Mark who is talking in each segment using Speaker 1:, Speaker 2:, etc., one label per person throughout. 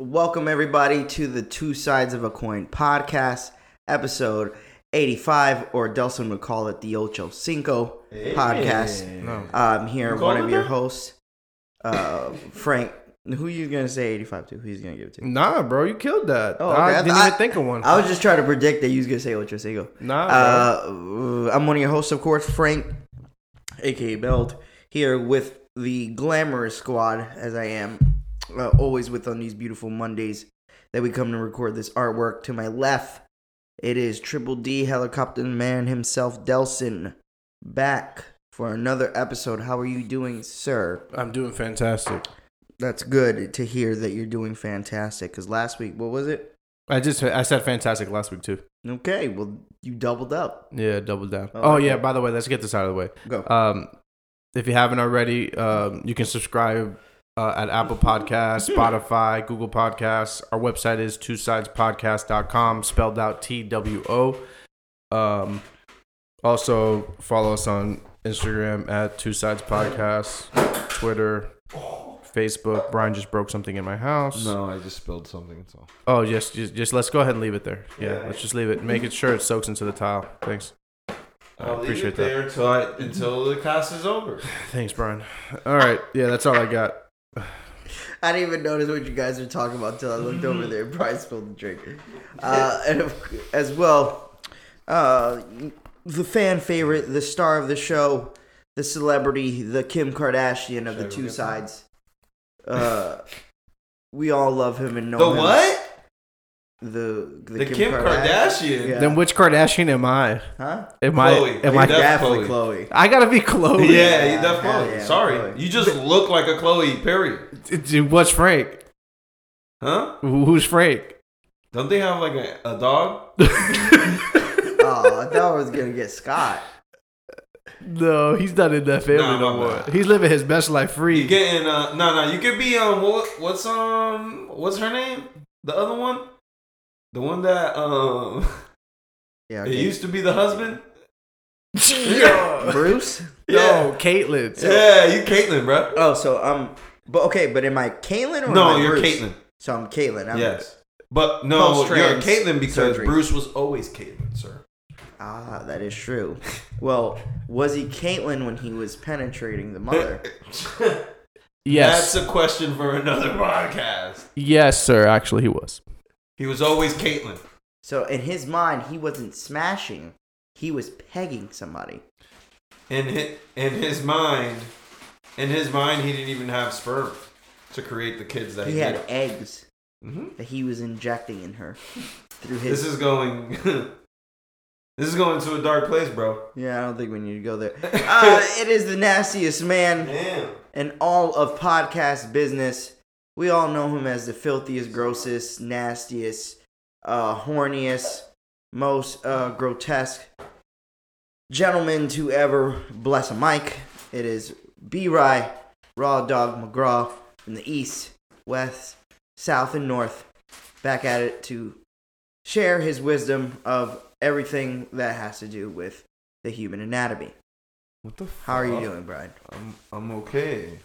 Speaker 1: Welcome everybody to the Two Sides of a Coin podcast, episode 85, or Delson would call it the Ocho Cinco podcast.
Speaker 2: No.
Speaker 1: I'm here,
Speaker 2: You
Speaker 1: one of your
Speaker 2: that?
Speaker 1: hosts, uh, Frank. Who you gonna say 85 to? Who's gonna give it to?
Speaker 2: Nah, bro, you killed that.
Speaker 1: Oh, okay.
Speaker 2: I
Speaker 1: I
Speaker 2: didn't
Speaker 1: thought-
Speaker 2: even think of one.
Speaker 1: I was just trying to predict that you was gonna say Ocho Cinco.
Speaker 2: nah, bro.
Speaker 1: Uh, I'm one of your hosts, of course, Frank, aka Belt, here with the glamorous squad, as I am, uh, always with on these beautiful Mondays that we come to record this artwork. To my left, it is Triple D Helicopter Man himself, Delson, back for another episode. How are you doing, sir?
Speaker 2: I'm doing fantastic.
Speaker 1: That's good to hear that you're doing fantastic. Because last week, what was it?
Speaker 2: I just I said fantastic last week too.
Speaker 1: Okay, well, you doubled up.
Speaker 2: Yeah, doubled down.
Speaker 1: Oh,
Speaker 2: Oh,
Speaker 1: okay.
Speaker 2: yeah, by the way, let's get this out of the way.
Speaker 1: Go.
Speaker 2: Um, if you haven't already, um, you can subscribe uh, at Apple Podcasts, Spotify, Google Podcasts. Our website is two sidespodcast.com, spelled out T W O. Um, also, follow us on Instagram at two sides podcast, Twitter, Facebook. Brian just broke something in my house.
Speaker 3: No, I just spilled something. So
Speaker 2: Oh, just, just, just let's go ahead and leave it there. Yeah,
Speaker 3: Yeah.
Speaker 2: let's just leave it. Make it sure it soaks into the tile. Thanks. I
Speaker 3: I'll
Speaker 2: appreciate
Speaker 3: leave it
Speaker 2: that.
Speaker 3: there until I until the class is over.
Speaker 2: Thanks, Brian. All right. Yeah, that's all I got.
Speaker 1: I didn't even notice what you guys were talking about until I looked over there. and Brian spilled the drink. Uh, and of, as well, uh, the fan favorite, the star of the show, the celebrity, the Kim Kardashian of the two sides. Uh, we all love him and know
Speaker 3: The
Speaker 1: him.
Speaker 3: what?
Speaker 1: The the,
Speaker 3: The Kim Kardashian?
Speaker 1: Yeah.
Speaker 2: Then which Kardashian am I?
Speaker 1: Huh?
Speaker 2: Am
Speaker 3: Khloe.
Speaker 2: I?
Speaker 3: Are
Speaker 2: Am
Speaker 3: you
Speaker 2: I?
Speaker 1: Definitely
Speaker 3: Khloe.
Speaker 1: Khloe.
Speaker 2: I gotta be Khloe.
Speaker 3: Yeah,
Speaker 1: Yeah,
Speaker 3: you deaf
Speaker 1: hell
Speaker 3: Khloe.
Speaker 1: yeah,
Speaker 3: Sorry,
Speaker 1: Khloe.
Speaker 3: you just look like a Khloe. Period.
Speaker 2: Dude, What's Frank?
Speaker 3: Huh?
Speaker 2: Who's Frank?
Speaker 3: Don't they have like a, a dog?
Speaker 1: Oh, I thought I was gonna get Scott.
Speaker 2: No, he's not in that family
Speaker 3: Nah,
Speaker 2: no
Speaker 3: my
Speaker 2: more.
Speaker 3: bad.
Speaker 2: He's living his best life free.
Speaker 3: You getting uh no no you could be um what what's um what's her name? The other one? The one that um
Speaker 1: Yeah.
Speaker 3: it used to be the husband?
Speaker 1: Bruce.
Speaker 2: No, Caitlyn.
Speaker 3: Yeah, you Caitlyn, bro.
Speaker 1: Oh, so um, but okay, but am I Caitlyn or
Speaker 3: No,
Speaker 1: am I
Speaker 3: you're
Speaker 1: Bruce?
Speaker 3: Caitlyn.
Speaker 1: So I'm Caitlyn. I'm,
Speaker 3: Yes. But no, you're
Speaker 1: Post-trans
Speaker 3: Caitlyn because
Speaker 1: surgery.
Speaker 3: Bruce was always Caitlyn, sir.
Speaker 1: Ah, that is true. Well, was he Caitlyn when he was penetrating the mother?
Speaker 2: Yes.
Speaker 3: That's a question for another podcast.
Speaker 2: yes, sir. Actually, he was.
Speaker 3: He was always Caitlyn.
Speaker 1: so in his mind, he wasn't smashing; he was pegging somebody.
Speaker 3: In his, in his mind, in his mind, he didn't even have sperm to create the kids that he,
Speaker 1: He had
Speaker 3: did.
Speaker 1: eggs
Speaker 3: hmm
Speaker 1: that he was injecting in her through his.
Speaker 3: This is going. this is going to a dark place, bro.
Speaker 1: yeah, I don't think we need to go there. Uh, it is the nastiest man
Speaker 3: Damn.
Speaker 1: in all of podcast business. We all know him as the filthiest, grossest, nastiest, uh, horniest, most uh, grotesque gentleman to ever bless a mic. It is B. Rye, Raw Dog McGraw from the east, west, south, and north. Back at it to share his wisdom of everything that has to do with the human anatomy.
Speaker 3: What the?
Speaker 1: How are you doing, Brian?
Speaker 3: I'm I'm okay.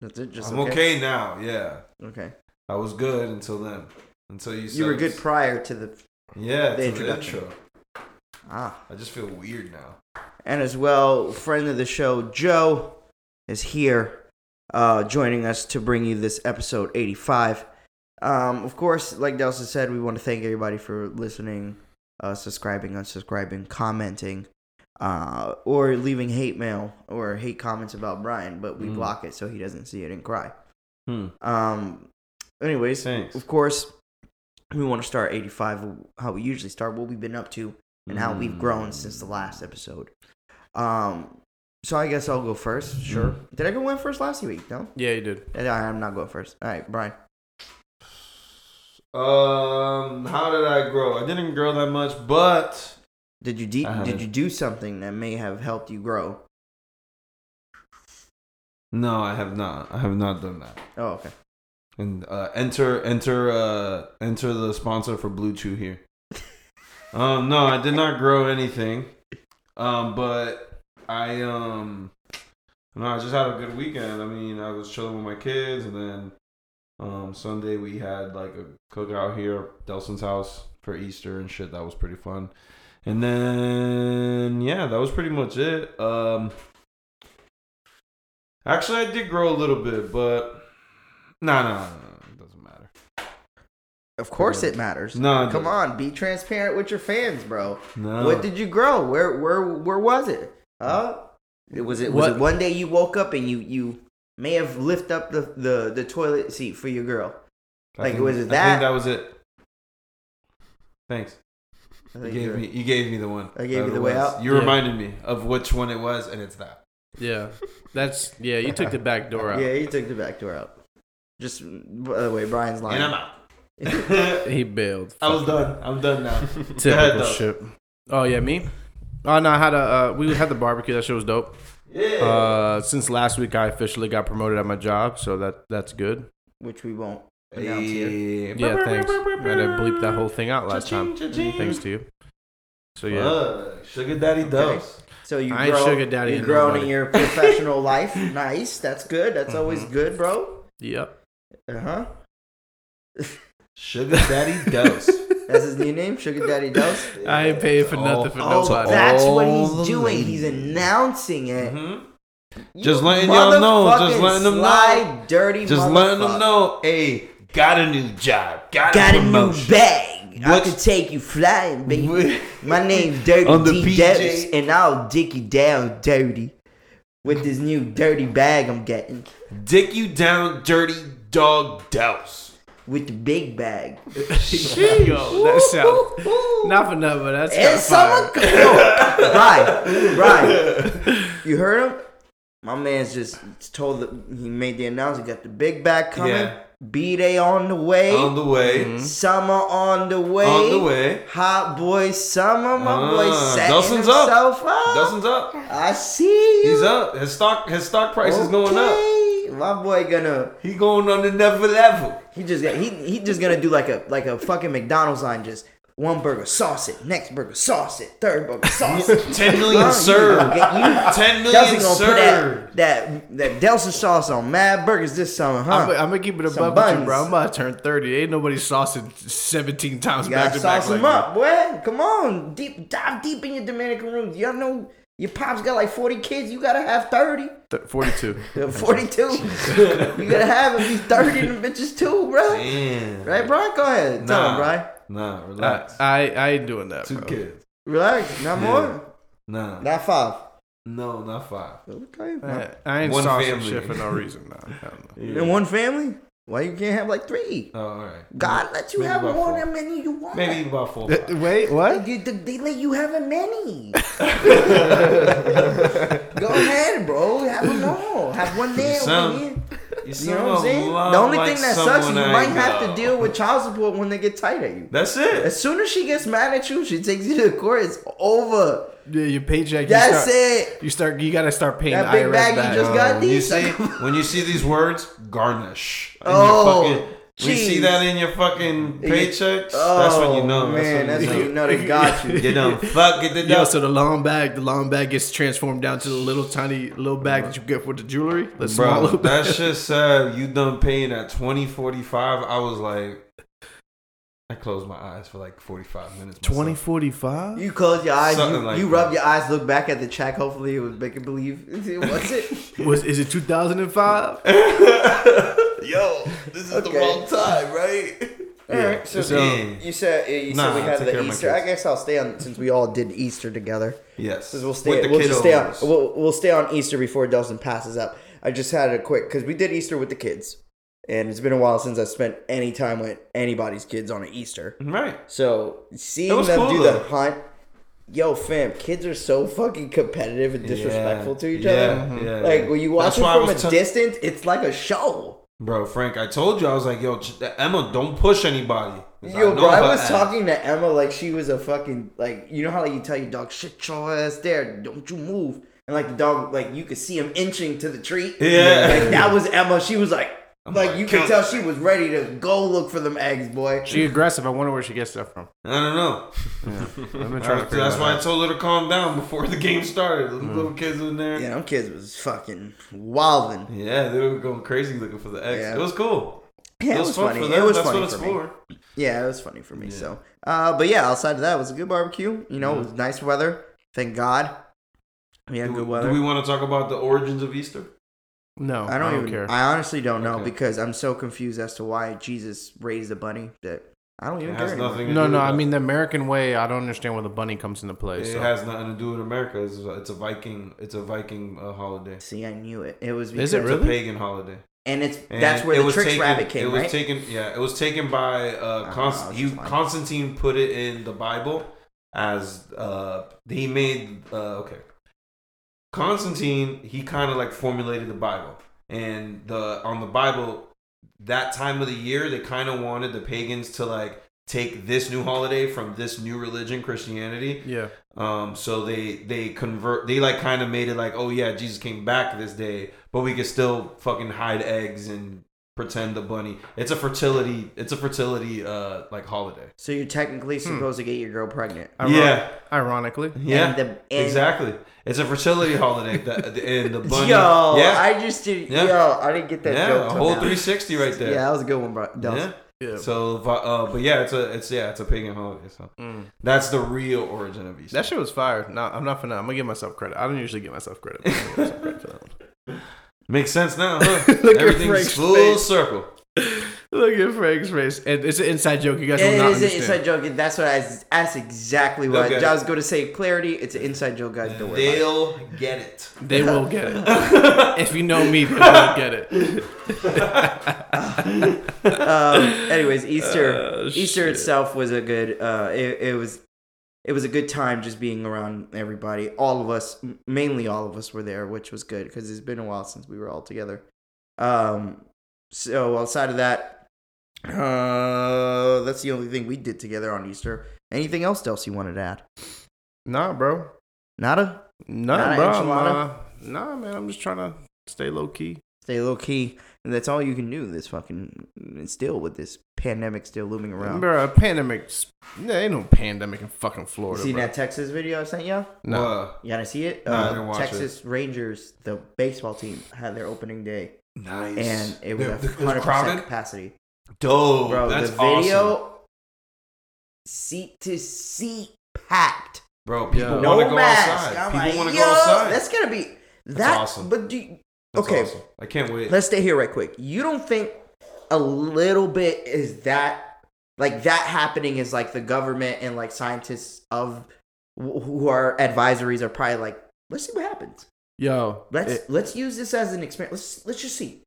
Speaker 1: That's it. Just
Speaker 3: I'm okay? now. Yeah,
Speaker 1: Okay.
Speaker 3: I was good until then. Until you.
Speaker 1: You were good prior to the
Speaker 3: Yeah,
Speaker 1: the introduction.
Speaker 3: intro.
Speaker 1: ah,
Speaker 3: I just feel weird now.
Speaker 1: and as well, friend of the show Joe is here, uh, joining us to bring you this episode eighty-five. Um, of course, like Delsa said, we want to thank everybody for listening, uh, subscribing, unsubscribing, commenting, uh, or leaving hate mail or hate comments about Brian, but we
Speaker 3: Mm.
Speaker 1: block it so he doesn't see it and cry.
Speaker 3: Hmm.
Speaker 1: Um, anyways,
Speaker 3: Thanks.
Speaker 1: of course, we want to start 85 how we usually start, what we've been up to, and how we've grown since the last episode. Um, so I guess I'll go first. Sure. Did I go in first last week? No,
Speaker 2: Yeah, you did.
Speaker 1: I'm not going first. All right, Brian.
Speaker 3: Um, how did I grow? I didn't grow that much, but
Speaker 1: Did you de- did you do something that may have helped you grow?
Speaker 3: no, I have not. I have not done that.
Speaker 1: Oh, okay.
Speaker 3: And uh, enter, enter, uh, enter the sponsor for BlueChew here. um, no, I did not grow anything. Um, but I um, no, I just had a good weekend. I mean, I was chilling with my kids, and then Um, Sunday we had like a cookout here at Delson's house for Easter and shit. That was pretty fun. And then yeah, that was pretty much it. Um, actually, I did grow a little bit, but no, no, no, it doesn't matter.
Speaker 1: Of course, it matters.
Speaker 3: No,
Speaker 1: Come on, be transparent with your fans, bro.
Speaker 3: No.
Speaker 1: What did you grow? Where where where was it? Huh? It was it was
Speaker 2: What-
Speaker 1: it one day you woke up and you you may have lift up the the, the toilet seat for your girl.
Speaker 3: I
Speaker 1: like,
Speaker 3: think-
Speaker 1: was it that?
Speaker 3: think that was it. Thanks.
Speaker 1: I
Speaker 3: You gave me you gave me the one.
Speaker 1: I gave you the
Speaker 3: it
Speaker 1: way
Speaker 3: was.
Speaker 1: out?
Speaker 3: You
Speaker 2: Yeah.
Speaker 3: reminded me of which one it was, and it's that.
Speaker 2: Yeah, that's yeah. You took the back door out.
Speaker 1: Yeah, you took the back door out. Just by the way, Brian's lying.
Speaker 3: And I'm out.
Speaker 2: He bailed.
Speaker 3: I was done. I'm done now. Go ahead,
Speaker 2: Typical
Speaker 3: though.
Speaker 2: shit. Oh yeah, me. Oh no, I had a uh, we had the barbecue. That shit was dope.
Speaker 3: Yeah.
Speaker 2: Uh, since last week, I officially got promoted at my job, so that that's good.
Speaker 1: which we won't announce here.
Speaker 3: Hey.
Speaker 2: Yeah, thanks. I had to bleep that whole thing out last time.
Speaker 3: Cha-ching, cha-ching.
Speaker 2: Thanks to you. So yeah,
Speaker 3: Fuck. Sugar Daddy Dose.
Speaker 1: So you
Speaker 2: I ain't
Speaker 1: grow,
Speaker 2: sugar daddy
Speaker 1: you
Speaker 2: and
Speaker 1: grown
Speaker 2: nobody.
Speaker 1: in your professional life. Nice. That's good. That's always
Speaker 2: Mhm.
Speaker 1: good, bro.
Speaker 2: yep.
Speaker 1: Uh huh.
Speaker 3: Sugar Daddy Dose.
Speaker 1: That's his new name, Sugar Daddy Dose.
Speaker 2: I ain't paying for
Speaker 3: Oh,
Speaker 2: nothing for
Speaker 1: Oh,
Speaker 2: nobody.
Speaker 1: that's what
Speaker 3: All
Speaker 1: he's
Speaker 3: the
Speaker 1: doing. He's announcing it.
Speaker 3: Mhm. Just letting y'all know, just letting them know.
Speaker 1: sly, Dirty.
Speaker 3: Just letting them
Speaker 1: motherfucker.
Speaker 3: know, hey, got a new job. Got,
Speaker 1: Got
Speaker 3: a
Speaker 1: a new
Speaker 3: promotion.
Speaker 1: bag. I
Speaker 3: What-
Speaker 1: can take you flying, baby. My name's Dirty
Speaker 3: On the
Speaker 1: D
Speaker 3: PJ.
Speaker 1: And I'll dick you down dirty with this new dirty bag I'm getting
Speaker 3: Dick you down, dirty dog douse.
Speaker 1: with the big bag.
Speaker 2: Yo, that sounds not for nothing, but that's
Speaker 1: And
Speaker 2: kinda
Speaker 1: someone,
Speaker 2: fire.
Speaker 1: yo, Brian, Brian, you heard him? My man's just told that he made the announcement. Got the big bag coming.
Speaker 3: Yeah.
Speaker 1: B day on the way.
Speaker 3: On the way.
Speaker 2: Mhm.
Speaker 1: Summer on the way.
Speaker 3: On the way.
Speaker 1: Hot boy summer. My boy
Speaker 3: Ah,
Speaker 1: setting
Speaker 3: Dustin's up.
Speaker 1: himself up.
Speaker 3: Dustin's up.
Speaker 1: I see you.
Speaker 3: He's up. His stock his stock price is going up.
Speaker 1: My boy gonna
Speaker 3: He going on the never level.
Speaker 1: he just got he he just gonna do like a like a fucking McDonald's line just one burger sauce it next burger sauce it third burger sauce it.
Speaker 3: Ten million
Speaker 1: Huh?
Speaker 3: served.
Speaker 1: You gonna get- you-
Speaker 3: Ten
Speaker 1: Delson gonna put
Speaker 3: served.
Speaker 1: that that that Delson sauce on mad burgers this summer, huh?
Speaker 2: I'm, I'm gonna keep it
Speaker 1: Some
Speaker 2: above with you, bro. I'm about to turn 30. Ain't nobody saucing 17 times
Speaker 1: You
Speaker 2: back
Speaker 1: gotta
Speaker 2: to back.
Speaker 1: sauce
Speaker 2: like
Speaker 1: them up, boy. Come on, deep dive deep in your Dominican roots. Y'all know your pops got like 40 kids. You gotta have 30.
Speaker 2: Th- 42.
Speaker 1: Uh, 42. you gotta have at least 30 of them bitches too, bro.
Speaker 3: Damn.
Speaker 1: Right, Brian? Go ahead. Tell
Speaker 3: Nah.
Speaker 1: him, Brian.
Speaker 3: Nah, relax.
Speaker 2: I, I ain't doing that,
Speaker 3: Two
Speaker 2: bro.
Speaker 3: kids.
Speaker 1: Relax. Not
Speaker 3: Yeah.
Speaker 1: more.
Speaker 3: Nah.
Speaker 1: Not five.
Speaker 3: No, not five.
Speaker 1: Okay.
Speaker 2: I, I ain't
Speaker 3: One
Speaker 2: saucing
Speaker 3: family.
Speaker 2: shit for no reason. Nah, hell no.
Speaker 1: In one family? Why you can't have like three?
Speaker 3: Oh, all right.
Speaker 1: God let you
Speaker 3: Maybe
Speaker 1: have more than many you want.
Speaker 3: Maybe even about four.
Speaker 2: Uh. Wait, what?
Speaker 1: They, they, they let you have a many. Go ahead, bro. Have them all. Have one there, one
Speaker 3: sound-
Speaker 1: here.
Speaker 3: You,
Speaker 1: You know what I'm saying? The only thing that sucks is you might have to deal with child support when they get tight at you.
Speaker 3: That's it.
Speaker 1: As soon as she gets mad at you, she takes you to the court. It's over.
Speaker 2: Yeah, your paycheck.
Speaker 1: That's
Speaker 2: you start,
Speaker 1: it.
Speaker 2: You start. You gotta start paying
Speaker 1: That
Speaker 2: the
Speaker 1: big
Speaker 2: IRS
Speaker 1: bag you
Speaker 2: back.
Speaker 1: just got
Speaker 3: when you
Speaker 1: these.
Speaker 3: see when you see these words, garnish. in your
Speaker 1: Oh,
Speaker 3: fucking- when see that in your fucking
Speaker 1: You-
Speaker 3: paychecks,
Speaker 1: Oh,
Speaker 3: that's when you oh, know.
Speaker 1: Man, that's when you know they got you.
Speaker 3: You know, fuck it.
Speaker 2: Yo,
Speaker 3: Yo,
Speaker 2: so the long bag, the long bag gets transformed down to the little tiny little bag that you get for the jewelry. The small
Speaker 3: bro,
Speaker 2: little
Speaker 3: that
Speaker 2: bag.
Speaker 3: shit said you done paying at twenty forty five. I was like, I closed my eyes for like forty five minutes. myself.
Speaker 2: Twenty forty five.
Speaker 1: You close your eyes,
Speaker 3: Something
Speaker 1: you,
Speaker 3: like
Speaker 1: you rub
Speaker 3: that.
Speaker 1: your eyes, look back at the check. Hopefully, it was making believe. What's it?
Speaker 2: Was is it two thousand and five?
Speaker 3: Yo, this is the
Speaker 1: Okay.
Speaker 3: wrong time, right?
Speaker 1: All right. So,
Speaker 2: So-
Speaker 1: you said you
Speaker 3: Nah,
Speaker 1: said we
Speaker 3: I
Speaker 1: had
Speaker 3: take care
Speaker 1: the
Speaker 3: of my
Speaker 1: Easter. I
Speaker 3: kids.
Speaker 1: guess I'll stay on since we all did Easter together.
Speaker 3: Yes.
Speaker 1: Since we'll stay,
Speaker 3: With the
Speaker 1: we'll just stay on.
Speaker 3: kiddos.
Speaker 1: We'll, we'll stay on Easter before Dustin passes up. I just had a quick because we did Easter with the kids, and it's been a while since I spent any time with anybody's kids on an Easter.
Speaker 3: Right.
Speaker 1: So seeing them
Speaker 3: cool,
Speaker 1: do
Speaker 3: though.
Speaker 1: the hunt, yo, fam, kids are so fucking competitive and disrespectful to each
Speaker 3: yeah,
Speaker 1: other.
Speaker 3: Yeah,
Speaker 1: Like when you watch
Speaker 3: That's
Speaker 1: it from a distance, it's like a show.
Speaker 3: Bro, Frank, I told you I was like, yo, Emma, don't push anybody.
Speaker 1: Yo,
Speaker 3: know
Speaker 1: bro, I was
Speaker 3: ass.
Speaker 1: talking to Emma like she was a fucking like you know how like you tell your dog shit your ass there, don't you move, and like the dog like you could see him inching to the tree.
Speaker 3: Yeah.
Speaker 1: like that was Emma. She was like,
Speaker 3: I'm
Speaker 1: like
Speaker 3: like,
Speaker 1: you could
Speaker 3: "Kill
Speaker 1: tell she was ready to go look for them eggs, boy.
Speaker 2: She aggressive. I wonder where she gets stuff from.
Speaker 3: I don't know.
Speaker 2: Yeah. I've been trying to
Speaker 3: That's,
Speaker 2: figure
Speaker 3: that's why I told her to calm down before the game started. Those little kids in there.
Speaker 1: Yeah, them kids was fucking wildin'.
Speaker 3: Yeah, they were going crazy looking for the eggs.
Speaker 1: Yeah.
Speaker 3: It was cool.
Speaker 1: Yeah, it was,
Speaker 3: fun
Speaker 1: funny.
Speaker 3: for
Speaker 1: It was
Speaker 3: That's
Speaker 1: funny
Speaker 3: what it's
Speaker 1: for me.
Speaker 3: for.
Speaker 1: Yeah, it was funny for me.
Speaker 3: Yeah.
Speaker 1: So, uh, but yeah, outside of that, it was a good barbecue. You know, it was nice weather. Thank God. We had
Speaker 3: Do,
Speaker 1: good weather.
Speaker 3: do we want to talk about the origins of Easter?
Speaker 2: No,
Speaker 1: I don't, even.
Speaker 2: care.
Speaker 1: I honestly don't know
Speaker 3: Okay.
Speaker 1: because I'm so confused as to why Jesus raised a bunny that I don't even
Speaker 3: It
Speaker 1: care.
Speaker 3: has
Speaker 1: anymore.
Speaker 3: nothing. to
Speaker 2: no,
Speaker 3: do
Speaker 2: no.
Speaker 3: with
Speaker 2: I
Speaker 3: that.
Speaker 2: mean, the American way. I don't understand where the bunny comes into play.
Speaker 3: it
Speaker 2: So.
Speaker 3: has nothing to do with America. It's a, it's a Viking. It's a Viking uh, holiday.
Speaker 1: See, I knew it. It was
Speaker 2: Is
Speaker 1: because
Speaker 2: it
Speaker 3: It's a pagan holiday.
Speaker 1: and it's
Speaker 3: And
Speaker 1: that's where
Speaker 3: it
Speaker 1: the
Speaker 3: was
Speaker 1: tricks
Speaker 3: taken-
Speaker 1: rabbit came,
Speaker 3: It was
Speaker 1: right?
Speaker 3: taken. Yeah, it was taken by uh, Const-
Speaker 1: I
Speaker 3: he. Constantine. Put it in the Bible as uh, he made. Uh, okay, Constantine. He kind of like formulated the Bible, and the on the Bible that time of the year they kind of wanted the pagans to like take this new holiday from this new religion Christianity
Speaker 2: yeah.
Speaker 3: um, so they they convert they like kind of made it like, oh yeah, Jesus came back this day, but we could still fucking hide eggs and pretend the bunny. It's a fertility. It's a fertility uh like holiday.
Speaker 1: so you're technically
Speaker 3: Hmm.
Speaker 1: supposed to get your girl pregnant.
Speaker 2: Iron-
Speaker 3: yeah,
Speaker 2: Ironically.
Speaker 3: yeah,
Speaker 1: And the- and-
Speaker 3: exactly. It's a fertility holiday. The, the, and the bunny.
Speaker 1: Yo,
Speaker 3: yeah,
Speaker 1: I just did.
Speaker 3: Yeah.
Speaker 1: Yo, I didn't get that
Speaker 3: yeah,
Speaker 1: joke.
Speaker 3: a whole 360 right there.
Speaker 1: Yeah, that was a good one, bro.
Speaker 3: Yeah.
Speaker 2: Yeah.
Speaker 3: So, uh, but yeah, it's a it's yeah, it's a pagan holiday. So
Speaker 2: Mm.
Speaker 3: that's the real origin of Easter.
Speaker 2: That shit was fire. No, I'm not finna. I'm gonna give myself credit. I don't usually give myself credit. but I'm give myself credit for that one.
Speaker 3: Makes sense now. Huh?
Speaker 1: Look
Speaker 3: Everything's
Speaker 1: Frank's
Speaker 3: full
Speaker 1: face.
Speaker 3: circle.
Speaker 2: Look at Frank's face. And it's an inside joke. You guys will
Speaker 1: It
Speaker 2: not
Speaker 1: is an
Speaker 2: understand.
Speaker 1: inside joke. and That's what I. That's exactly what
Speaker 3: Okay.
Speaker 1: I was going to say. Clarity. It's an inside joke, guys. Don't worry. About
Speaker 3: They'll get it.
Speaker 2: They will get it. if you know me, they will get it.
Speaker 1: it. Um, anyways, Easter.
Speaker 2: Oh,
Speaker 1: Easter
Speaker 2: shit.
Speaker 1: itself was a good. Uh, it, it was. It was a good time just being around everybody. All of us, m- mainly all of us, were there, which was good because it's been a while since we were all together. Um, so outside of that, uh, that's the only thing we did together on Easter. Anything else, else you wanted to add?
Speaker 2: Nah, bro.
Speaker 1: Nada.
Speaker 2: Nah,
Speaker 1: Not an
Speaker 2: bro. Uh, nah, man. I'm just trying to stay low key.
Speaker 1: Stay low key, and that's all you can do. This fucking still with this pandemic still looming around.
Speaker 2: Bro, a pandemic. There ain't no pandemic in fucking Florida.
Speaker 1: Seen
Speaker 2: bro.
Speaker 1: that Texas video I sent you?
Speaker 2: No.
Speaker 3: Whoa.
Speaker 1: You gotta see it.
Speaker 3: No,
Speaker 1: Uh, Texas Rangers, the baseball team, had their opening day,
Speaker 3: Nice.
Speaker 1: and it was
Speaker 3: The-
Speaker 1: a
Speaker 3: the- it was
Speaker 1: hundred
Speaker 3: crowded?
Speaker 1: percent capacity.
Speaker 3: Dope.
Speaker 1: Bro,
Speaker 3: That's
Speaker 1: the video,
Speaker 3: awesome.
Speaker 1: seat to seat, packed.
Speaker 3: Bro, people
Speaker 2: Yeah.
Speaker 3: Want to go
Speaker 1: mask.
Speaker 3: outside.
Speaker 1: I'm
Speaker 3: People
Speaker 1: like,
Speaker 3: want to go outside.
Speaker 1: That's gonna be that.
Speaker 3: awesome.
Speaker 1: But do you-
Speaker 3: That's
Speaker 1: okay.
Speaker 3: awesome. I can't wait.
Speaker 1: let's stay here right quick. You don't think a little bit is that like that happening is like the government and like scientists of who are advisories are probably like, let's see what happens.
Speaker 2: Yo,
Speaker 1: Let's
Speaker 2: it-
Speaker 1: let's use this as an experiment. Let's let's just see.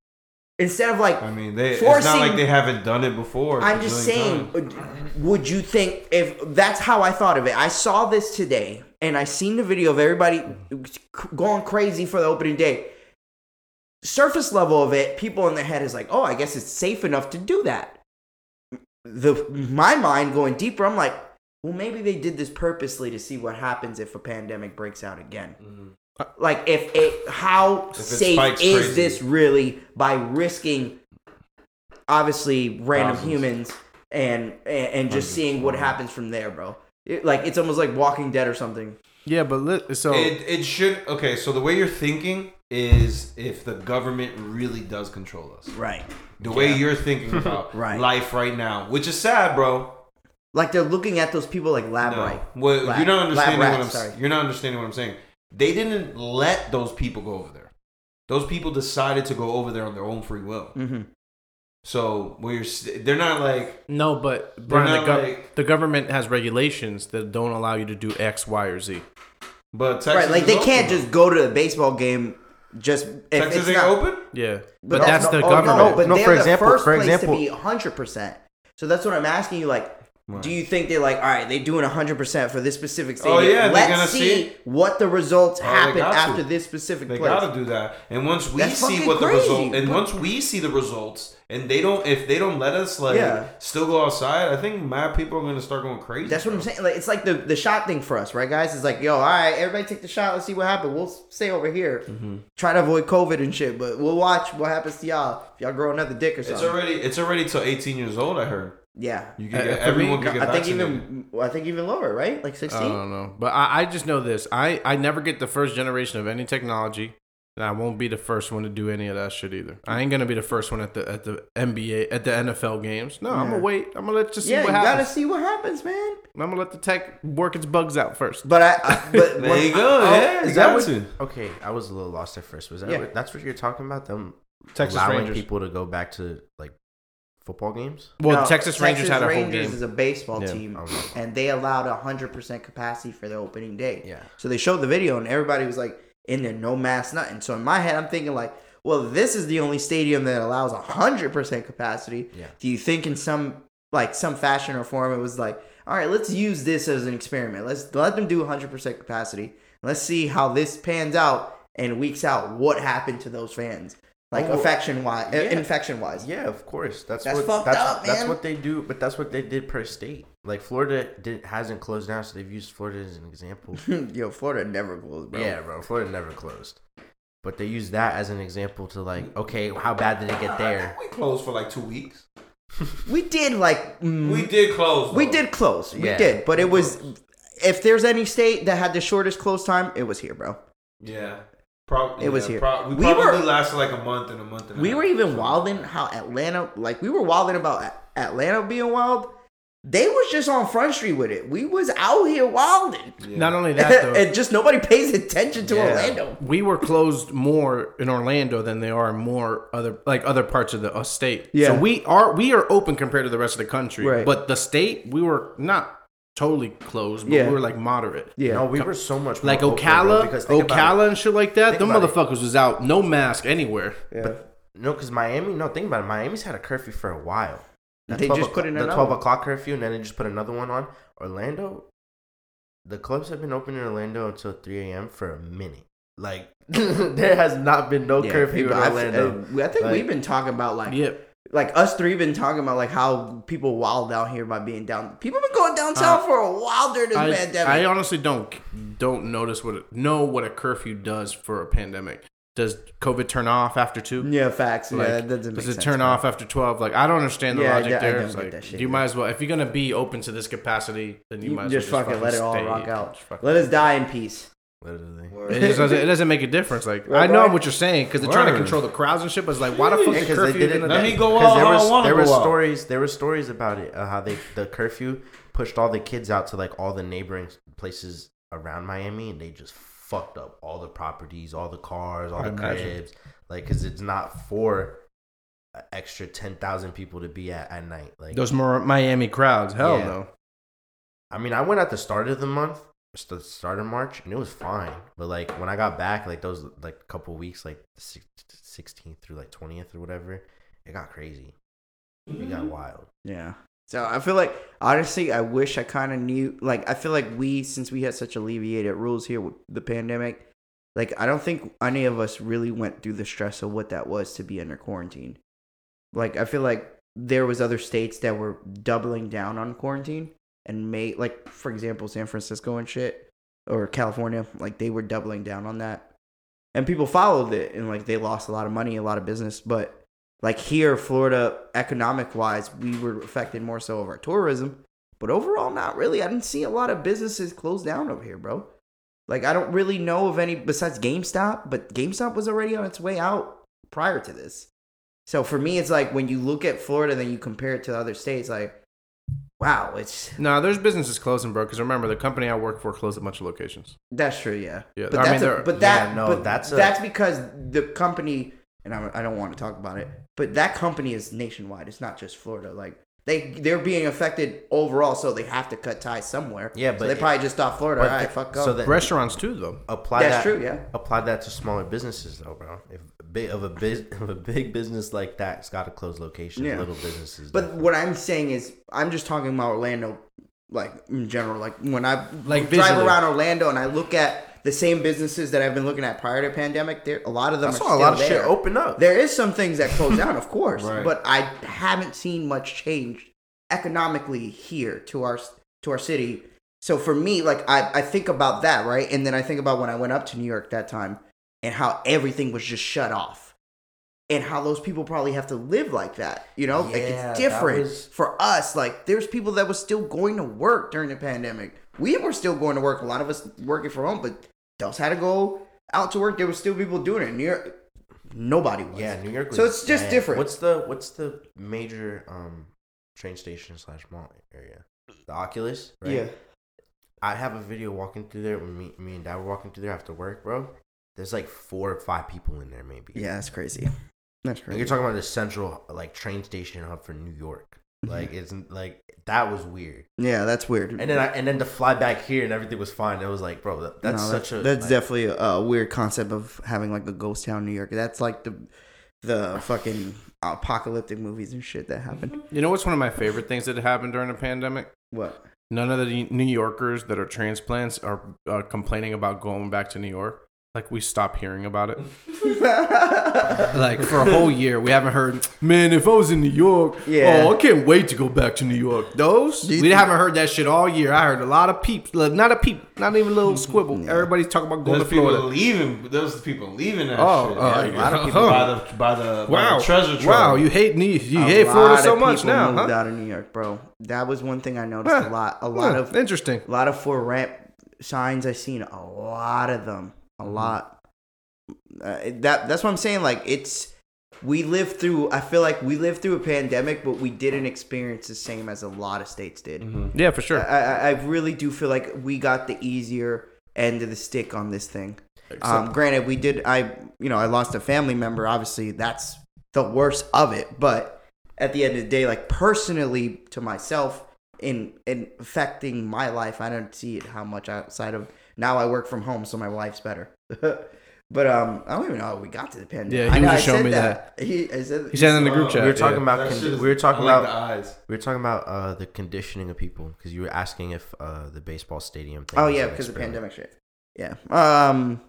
Speaker 1: Instead of like,
Speaker 3: I mean, they, it's not like they haven't done it before.
Speaker 1: I'm just saying,
Speaker 3: times.
Speaker 1: would you think if that's how I thought of it? I saw this today and I seen the video of everybody going crazy for the opening day. Surface level of it, people in their head is like, oh, I guess it's safe enough to do that. The my mind going deeper, I'm like, well, maybe they did this purposely to see what happens if a pandemic breaks out again.
Speaker 3: Mhm.
Speaker 1: Like, if it, how
Speaker 3: If it
Speaker 1: safe is
Speaker 3: crazy.
Speaker 1: this really by risking, obviously, random
Speaker 3: Thousands.
Speaker 1: humans and and, and just seeing what happens from there, bro? It, like, it's almost like Walking Dead or something.
Speaker 2: yeah, but li- so
Speaker 3: It, it should. Okay, so the way you're thinking is if the government really does control us.
Speaker 1: Right.
Speaker 3: The way you're thinking about
Speaker 1: Right.
Speaker 3: life right now, which is sad, bro.
Speaker 1: Like they're looking at those people like lab
Speaker 3: No.
Speaker 1: right.
Speaker 3: Well,
Speaker 1: Lab-
Speaker 3: you're not
Speaker 1: lab
Speaker 3: understanding what I'm
Speaker 1: sorry.
Speaker 3: You're not understanding what I'm saying. They didn't let those people go over there. Those people decided to go over there on their own free will.
Speaker 1: Mm-hmm.
Speaker 3: So when you're, they're not like
Speaker 2: no, but Brian, the, gov-
Speaker 3: like-
Speaker 2: the government has regulations that don't allow you to do X, Y, or Z.
Speaker 3: But Texas
Speaker 1: Right, like
Speaker 3: is
Speaker 1: they
Speaker 3: open,
Speaker 1: can't just go to the baseball game just if
Speaker 3: Texas
Speaker 1: it's
Speaker 3: ain't
Speaker 1: not,
Speaker 3: open.
Speaker 2: Yeah,
Speaker 1: But,
Speaker 2: but, that's
Speaker 1: no,
Speaker 2: the
Speaker 1: oh,
Speaker 2: government.
Speaker 1: No, but
Speaker 4: No,
Speaker 1: they're
Speaker 4: for
Speaker 1: the
Speaker 4: example-
Speaker 1: first
Speaker 4: for
Speaker 1: place
Speaker 4: example-
Speaker 1: to be 100%. So that's what I'm asking you. Like,
Speaker 3: Right.
Speaker 1: do you think they're like, all right, they're doing 100% for this specific stadium?
Speaker 3: Oh, yeah,
Speaker 1: Let's
Speaker 3: gonna
Speaker 1: see,
Speaker 3: see-
Speaker 1: what the results
Speaker 3: Oh,
Speaker 1: happen
Speaker 3: got to.
Speaker 1: after this specific
Speaker 3: They
Speaker 1: place.
Speaker 3: gotta do that. And once we
Speaker 1: That's
Speaker 3: see what the
Speaker 1: crazy.
Speaker 3: result, and once we see the results, and they don't, if they don't let us like
Speaker 1: Yeah.
Speaker 3: still go outside, I think mad people are gonna start going crazy.
Speaker 1: That's what I'm saying. Like, it's like the, the shot thing for us, right, guys? It's like, yo, all right, everybody take the shot. Let's see what happens. We'll stay over here.
Speaker 3: Mm-hmm.
Speaker 1: Try to avoid COVID and shit, but we'll watch what happens to y'all if y'all grow another dick or something.
Speaker 3: It's already, it's already till 18 years old. I heard
Speaker 1: yeah.
Speaker 3: you can
Speaker 2: Uh,
Speaker 3: get
Speaker 2: for me,
Speaker 3: everyone can get
Speaker 1: I think even I think even lower, right? Like
Speaker 2: sixteen.
Speaker 1: I
Speaker 2: don't know, but I, I just know this. I I never get the first generation of any technology. And I won't be the first one to do any of that shit either. I ain't gonna be the first one at the at the NBA at the NFL games. No, I'm gonna wait. I'm gonna let you see
Speaker 1: yeah,
Speaker 2: what
Speaker 1: you gotta
Speaker 2: happens.
Speaker 1: see what happens, man.
Speaker 2: I'm gonna let the tech work its bugs out first.
Speaker 1: But I, I but
Speaker 3: There you go.
Speaker 4: Oh,
Speaker 3: yeah,
Speaker 4: is
Speaker 3: you
Speaker 4: that
Speaker 3: got
Speaker 4: what-
Speaker 3: to.
Speaker 4: Okay, I was a little lost at first. Was that
Speaker 1: Yeah.
Speaker 4: what, that's what you're talking about? Them
Speaker 2: Texas
Speaker 4: allowing
Speaker 2: Rangers.
Speaker 4: people to go back to like football games?
Speaker 2: Well,
Speaker 1: No,
Speaker 2: Texas Rangers had a whole
Speaker 1: Rangers
Speaker 2: game.
Speaker 1: is a baseball
Speaker 2: Yeah.
Speaker 1: team, oh,
Speaker 4: Okay.
Speaker 1: and they allowed hundred percent capacity for the opening day.
Speaker 4: Yeah.
Speaker 1: So they showed the video, and everybody was like in there, no mask, nothing. So in my head, I'm thinking like, well, this is the only stadium that allows hundred percent capacity.
Speaker 4: Yeah.
Speaker 1: Do you think in some like some fashion or form it was like, all right, let's use this as an experiment. Let's let them do hundred percent capacity. Let's see how this pans out and weeks out. What happened to those fans? Like
Speaker 4: Oh,
Speaker 1: affection wise,
Speaker 4: yeah.
Speaker 1: infection wise.
Speaker 4: Yeah, of course. That's,
Speaker 1: That's
Speaker 4: what
Speaker 1: fucked
Speaker 4: that's,
Speaker 1: up,
Speaker 4: that's what they do, but that's what they did per state. Like Florida did, hasn't closed down, so they've used Florida as an example.
Speaker 1: Yo, Florida never closed, bro.
Speaker 4: Yeah, bro. Florida never closed. But they use that as an example to like, okay, how bad did it get there?
Speaker 3: We closed for like two weeks.
Speaker 1: We did like mm,
Speaker 3: We did close.
Speaker 1: we did close. We
Speaker 4: Yeah.
Speaker 1: did, but it was if there's any state that had the shortest close time, it was here, bro.
Speaker 3: Yeah. Probably.
Speaker 1: It was here.
Speaker 3: we,
Speaker 1: We
Speaker 3: probably
Speaker 1: were-
Speaker 3: lasted like a month and a month and a
Speaker 1: We
Speaker 3: half.
Speaker 1: were even wilding how Atlanta, like we were wilding about Atlanta being wild. They was just on Front Street with it. We was out here wilding,
Speaker 3: Yeah.
Speaker 2: Not only that though,
Speaker 1: and just nobody pays attention to
Speaker 4: Yeah.
Speaker 1: Orlando.
Speaker 2: we were closed more in Orlando than they are in more other like other parts of the uh, state.
Speaker 1: Yeah.
Speaker 2: So we are we are open compared to the rest of the country.
Speaker 1: Right.
Speaker 2: But the state we were not totally closed, but
Speaker 1: Yeah.
Speaker 2: we were like moderate.
Speaker 1: Yeah,
Speaker 4: No, we were so much more
Speaker 2: Like
Speaker 4: open, bro,
Speaker 2: Ocala,
Speaker 4: about.
Speaker 2: Ocala and shit like that.
Speaker 4: Think
Speaker 2: Them
Speaker 4: about it.
Speaker 2: motherfuckers was out, no mask anywhere.
Speaker 1: yeah.
Speaker 4: No, because Miami. No, think about it. Miami's had a curfew for a while. The
Speaker 1: They just put
Speaker 4: o'clock-
Speaker 1: in
Speaker 4: the twelve o'clock curfew, and then they just put another one on. Orlando, the clubs have been open in Orlando until three a.m. for a minute. Like there has not been no
Speaker 1: Yeah,
Speaker 4: curfew in
Speaker 1: people- I've-
Speaker 4: Orlando.
Speaker 1: uh, I think
Speaker 4: Like-
Speaker 1: we've been talking about like
Speaker 2: Yeah.
Speaker 1: Like us three been talking about like how people wild out here by being down. People been going downtown
Speaker 2: Uh,
Speaker 1: for a while during this
Speaker 2: I,
Speaker 1: pandemic.
Speaker 2: I honestly don't don't notice what it, know what a curfew does for a pandemic. Does COVID turn off after two?
Speaker 1: yeah, facts.
Speaker 2: Like,
Speaker 1: yeah, that doesn't make
Speaker 2: Does it
Speaker 1: sense,
Speaker 2: turn off after twelve? Like I don't understand the
Speaker 1: Yeah, I
Speaker 2: logic
Speaker 1: I
Speaker 2: there.
Speaker 1: don't get
Speaker 2: like
Speaker 1: that shit
Speaker 2: you
Speaker 1: either.
Speaker 2: might as well if you're gonna be open to this capacity, then you,
Speaker 1: You
Speaker 2: might as
Speaker 1: just
Speaker 2: well
Speaker 1: fucking let it all rock out. Let us die in peace.
Speaker 4: Literally.
Speaker 2: It just doesn't. It doesn't make a difference. Like
Speaker 1: Right,
Speaker 2: I know what you're saying because they're trying to
Speaker 3: Word.
Speaker 2: control the crowds and shit. But it's like, why the fuck
Speaker 4: Yeah,
Speaker 2: is
Speaker 4: 'cause they
Speaker 2: curfew
Speaker 4: did it-
Speaker 2: gonna
Speaker 3: Let
Speaker 2: do-
Speaker 3: me go
Speaker 4: Because
Speaker 3: out
Speaker 4: there
Speaker 3: how I
Speaker 4: was
Speaker 3: want to
Speaker 4: there
Speaker 3: go
Speaker 4: was
Speaker 3: out.
Speaker 4: stories there were stories about it uh, how they the curfew pushed all the kids out to like all the neighboring places around Miami and they just fucked up all the properties, all the cars, all
Speaker 2: I
Speaker 4: the
Speaker 2: imagine.
Speaker 4: cribs, like because it's not for an extra ten thousand people to be at at night. Like
Speaker 2: Those more Miami crowds. Hell
Speaker 4: Yeah.
Speaker 2: no.
Speaker 4: I mean, I went at the start of the month, the start of March, and it was fine. But like when I got back, like those like couple weeks, like sixteenth through like twentieth or whatever, it got crazy. It got mm-hmm. wild.
Speaker 1: Yeah. So I feel like honestly, I wish I kind of knew. Like, I feel like we, since we had such alleviated rules here with the pandemic, like I don't think any of us really went through the stress of what that was to be under quarantine. Like, I feel like there was other states that were doubling down on quarantine and made, like, for example, San Francisco and shit, or California, like they were doubling down on that, and people followed it, and like they lost a lot of money, a lot of business, but like here, Florida, economic wise, we were affected more so of our tourism, but overall, not really. I didn't see a lot of businesses close down over here, bro. Like, I don't really know of any besides GameStop, but GameStop was already on its way out prior to this. So for me, it's like when you look at Florida, then you compare it to other states, like, wow, it's
Speaker 2: No, there's businesses closing, bro. Because remember, the company I work for closed a bunch of locations.
Speaker 1: that's true, yeah.
Speaker 2: Yeah,
Speaker 1: but
Speaker 2: I mean,
Speaker 1: that's a, but that
Speaker 4: yeah, no,
Speaker 1: but
Speaker 4: that's
Speaker 1: that's because the company, and I, I don't want to talk about it, but that company is nationwide. It's not just Florida. Like they they're being affected overall, so they have to cut ties somewhere.
Speaker 4: Yeah,
Speaker 1: so
Speaker 4: but
Speaker 1: they probably just thought Florida.
Speaker 4: but
Speaker 1: All right,
Speaker 4: the-
Speaker 1: fuck
Speaker 4: so
Speaker 1: up.
Speaker 4: that-
Speaker 2: Restaurants too, though.
Speaker 4: apply
Speaker 1: That's
Speaker 4: that.
Speaker 1: true, yeah.
Speaker 4: Apply that to smaller businesses though, bro. If big of a biz, of a big business like that's got to close locations.
Speaker 1: Yeah.
Speaker 4: Little businesses.
Speaker 1: But
Speaker 4: don't.
Speaker 1: what I'm saying is, I'm just talking about Orlando, like in general. Like when I
Speaker 2: Like
Speaker 1: drive
Speaker 2: visually.
Speaker 1: around Orlando and I look at the same businesses that I've been looking at prior to pandemic, there a lot of them
Speaker 4: I
Speaker 1: are
Speaker 4: saw
Speaker 1: still
Speaker 4: a lot of
Speaker 1: there.
Speaker 4: shit open up.
Speaker 1: There is some things that close down, of course,
Speaker 3: Right.
Speaker 1: but I haven't seen much change economically here to our to our city. So for me, like I, I think about that, right? And then I think about when I went up to New York that time and how everything was just shut off. And how those people probably have to live like that. You know? like it's different
Speaker 4: was-
Speaker 1: for us. Like there's people that was still going to work during the pandemic. We were still going to work. A lot of us working from home, but those had to go out to work, there were still people doing it. New York, nobody was.
Speaker 4: Yeah, New York. Was
Speaker 1: So it's just different.
Speaker 4: What's the What's the major um train station slash mall area? The Oculus. Right?
Speaker 1: yeah.
Speaker 4: I have a video walking through there when me, me and dad were walking through there after work, bro. There's like four or five people in there, maybe.
Speaker 1: Yeah, that's crazy. That's crazy.
Speaker 4: you're talking about the central like train station hub for New York. Like it's like that was weird.
Speaker 1: yeah, that's weird.
Speaker 4: And then I and then to fly back here and everything was fine. It was like, bro, that, that's
Speaker 1: No,
Speaker 4: such a
Speaker 1: that's
Speaker 4: like,
Speaker 1: definitely a, a weird concept of having like a ghost town, New York. That's like the the fucking apocalyptic movies and shit that happened.
Speaker 2: You know what's one of my favorite things that happened during the pandemic?
Speaker 1: What?
Speaker 2: None of the New Yorkers that are transplants are uh, complaining about going back to New York. Like we stop hearing about it. Like for a whole year, we haven't heard. Man, if I was in New York,
Speaker 1: Yeah.
Speaker 2: oh, I can't wait to go back to New York. Those we haven't heard that shit all year. I heard a lot of peeps, like, not a peep, not even a little squibble. Everybody's talking about going
Speaker 3: There's
Speaker 2: to
Speaker 3: people
Speaker 2: Florida.
Speaker 3: leaving. those people leaving that
Speaker 2: Oh,
Speaker 3: shit.
Speaker 2: uh,
Speaker 3: Yeah,
Speaker 2: a lot of
Speaker 3: by
Speaker 2: people-
Speaker 3: the by the, by
Speaker 2: Wow,
Speaker 3: the treasure trove.
Speaker 2: wow, you hate New, you
Speaker 1: A
Speaker 2: hate Florida so much now,
Speaker 1: moved
Speaker 2: huh?
Speaker 1: out of New York, bro. That was one thing I noticed
Speaker 2: Huh.
Speaker 1: a lot. A lot
Speaker 2: Huh,
Speaker 1: of
Speaker 2: interesting.
Speaker 1: a lot of for rent signs I seen. A lot of them. A
Speaker 2: Mm-hmm.
Speaker 1: lot. Uh, that that's what I'm saying. Like it's we lived through. I feel like we lived through a pandemic, but we didn't experience the same as a lot of states did.
Speaker 3: Mm-hmm.
Speaker 2: Yeah, for sure.
Speaker 1: I, I, I really do feel like we got the easier end of the stick on this thing. Um, granted, we did. I you know I lost a family member. Obviously, that's the worst of it. But at the end of the day, like personally to myself, in in affecting my life, I don't see it how much outside of now. I work from home, so my life's better. but um, I don't even know how we got to the pandemic.
Speaker 2: Yeah, he
Speaker 1: I
Speaker 2: was
Speaker 1: know,
Speaker 2: just
Speaker 1: I
Speaker 2: showing
Speaker 1: said
Speaker 2: me
Speaker 1: He, I said,
Speaker 2: He said in the group
Speaker 3: Oh,
Speaker 2: chat.
Speaker 4: we were talking
Speaker 2: yeah.
Speaker 4: about con-
Speaker 3: shit
Speaker 4: we were talking
Speaker 3: like
Speaker 4: about
Speaker 3: the eyes.
Speaker 4: we were talking about uh the conditioning of people because you were asking if uh the baseball stadium thing
Speaker 1: Oh yeah, because of the pandemic shit. Yeah. Um.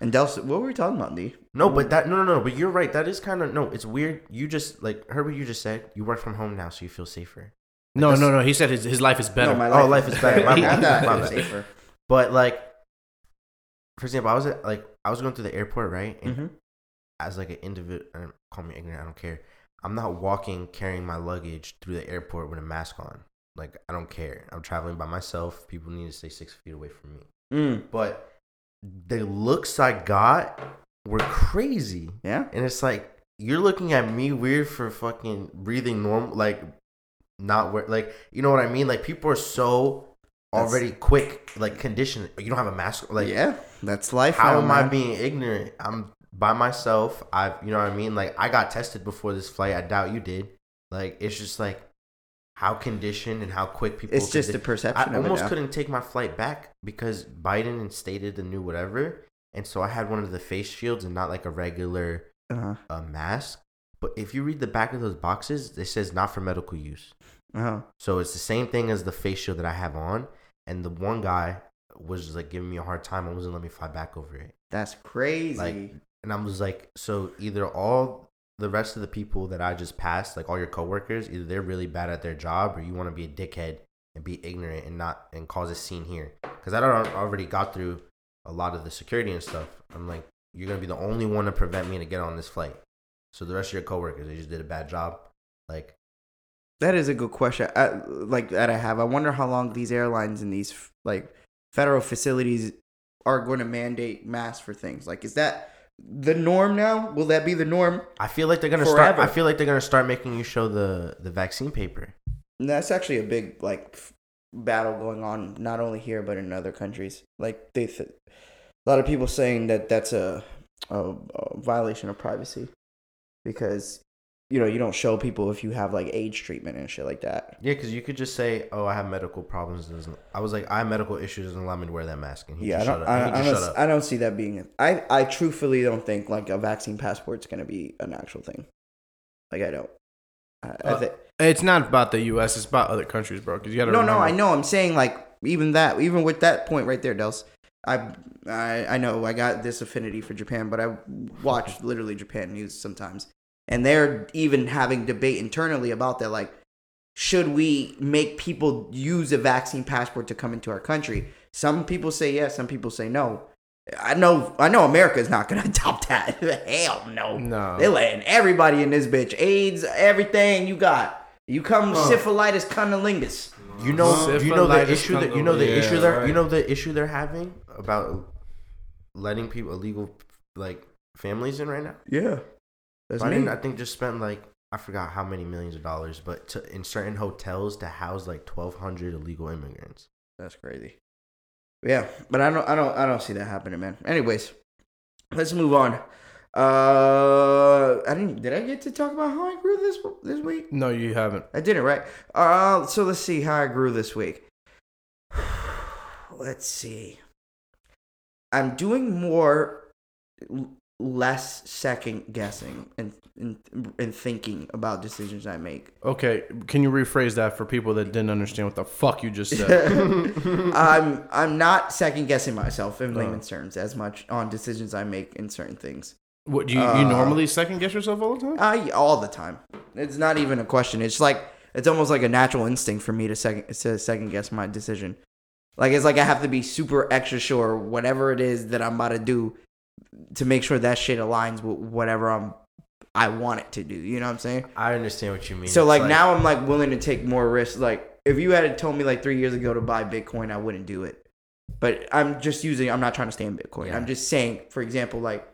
Speaker 1: And Delsa, what were we talking about, D?
Speaker 4: No, but that no no no. But you're right. That is kind of no. It's weird. You just like heard what you just said. You work from home now, so you feel safer.
Speaker 2: No, no, no. He said his, his life is better.
Speaker 1: No, my
Speaker 4: Oh, life is better. My
Speaker 1: I
Speaker 4: bad.
Speaker 1: thought
Speaker 4: My
Speaker 1: it was
Speaker 4: bad.
Speaker 1: safer.
Speaker 4: But like, for example, I was at like I was going through the airport, right? And
Speaker 1: Mm-hmm.
Speaker 4: as like an individual, call me ignorant. I don't care. I'm not walking carrying my luggage through the airport with a mask on. Like I don't care. I'm traveling by myself. People need to stay six feet away from me.
Speaker 1: Mm.
Speaker 4: But the looks I got were crazy.
Speaker 1: Yeah.
Speaker 4: And it's like you're looking at me weird for fucking breathing normal, like not where, like you know what I mean. Like people are so
Speaker 1: That's-
Speaker 4: already quick, like conditioned. You don't have a mask, like
Speaker 1: yeah, that's life.
Speaker 4: how
Speaker 1: now,
Speaker 4: am I
Speaker 1: man.
Speaker 4: being ignorant? I'm by myself. I, you know what I mean. Like I got tested before this flight. I doubt you did. Like it's just like how conditioned and how quick people.
Speaker 1: It's just a perception
Speaker 4: I
Speaker 1: of it
Speaker 4: almost couldn't take my flight back because Biden instated the new whatever, and so I had one of the face shields and not like a regular
Speaker 1: Uh-huh.
Speaker 4: uh, mask. But if you read the back of those boxes, it says not for medical use.
Speaker 1: Uh-huh.
Speaker 4: So it's the same thing as the face shield that I have on. And the one guy was just like giving me a hard time and wasn't letting me fly back over it.
Speaker 1: That's crazy.
Speaker 4: Like, and I was like, so either all the rest of the people that I just passed, like all your coworkers, either they're really bad at their job or you want to be a dickhead and be ignorant and not and cause a scene here. Because I don't already got through a lot of the security and stuff. I'm like, you're gonna be the only one to prevent me to get on this flight. So the rest of your coworkers, they just did a bad job. Like,
Speaker 1: that is a good question. I, like that I have. I wonder how long these airlines and these like federal facilities are going to mandate masks for things. Like, is that the norm now? Will that be the norm?
Speaker 4: I feel like they're gonna
Speaker 1: Forever.
Speaker 4: start. I feel like they're gonna start making you show the the vaccine paper.
Speaker 1: And that's actually a big like f- battle going on, not only here but in other countries. Like they, th- a lot of people saying that that's a, a, a violation of privacy because you know you don't show people if you have like age treatment and shit like that.
Speaker 4: Yeah, because you could just say, "Oh, I have medical problems." Doesn't I was like, "I have medical issues." Doesn't allow me to wear that mask. And he
Speaker 1: yeah, I don't,
Speaker 4: shut up.
Speaker 1: I, I, don't. I don't see that being. I I truthfully don't think like a vaccine passport is going to be an actual thing. Like I don't. I, I
Speaker 3: Uh,
Speaker 1: thi-
Speaker 2: It's not about the U.S. It's about other countries, bro. Because you got to
Speaker 1: no, no, I know. I'm saying like even that, even with that point right there, Dels. I, I, I know I got this affinity for Japan, but I watch literally Japan news sometimes, and they're even having debate internally about that. Like, should we make people use a vaccine passport to come into our country? Some people say yes, some people say no. I know, I know, America is not going to adopt that. Hell no.
Speaker 2: No.
Speaker 1: They're letting everybody in this bitch. AIDS, everything you got. You come syphilitis, cunnilingus.
Speaker 4: You know, you know the issue that you know the
Speaker 3: Yeah,
Speaker 4: issue they're
Speaker 3: right.
Speaker 4: you know the issue they're having about letting people illegal like families in right now.
Speaker 1: Yeah, that's me.
Speaker 4: I think just spent like I forgot how many millions of dollars, but to, in certain hotels to house like twelve hundred illegal immigrants.
Speaker 1: That's crazy. Yeah, but I don't, I don't, I don't see that happening, man. Anyways, let's move on. Uh, I didn't. Did I get to talk about how I grew this this week?
Speaker 2: No, you haven't.
Speaker 1: I didn't, right? Uh, so let's see how I grew this week. let's see. I'm doing more, l- less second guessing and and, and thinking about decisions I make.
Speaker 2: Okay, can you rephrase that for people that didn't understand what the fuck you just said?
Speaker 1: I'm I'm not second guessing myself in
Speaker 2: Oh.
Speaker 1: layman's terms as much on decisions I make in certain things.
Speaker 2: what do you,
Speaker 1: Uh,
Speaker 2: you normally second guess yourself all the time?
Speaker 1: I all the time. It's not even a question. It's like it's almost like a natural instinct for me to second to second guess my decision. Like it's like I have to be super extra sure whatever it is that I'm about to do to make sure that shit aligns with whatever I'm I want it to do. You know what I'm saying?
Speaker 4: I understand what you mean.
Speaker 1: So
Speaker 4: It's
Speaker 1: like, now I'm like willing to take more risks. Like if you had told me like three years ago to buy Bitcoin, I wouldn't do it. But I'm just using. I'm not trying to stay in Bitcoin.
Speaker 4: Yeah.
Speaker 1: I'm just saying, for example, like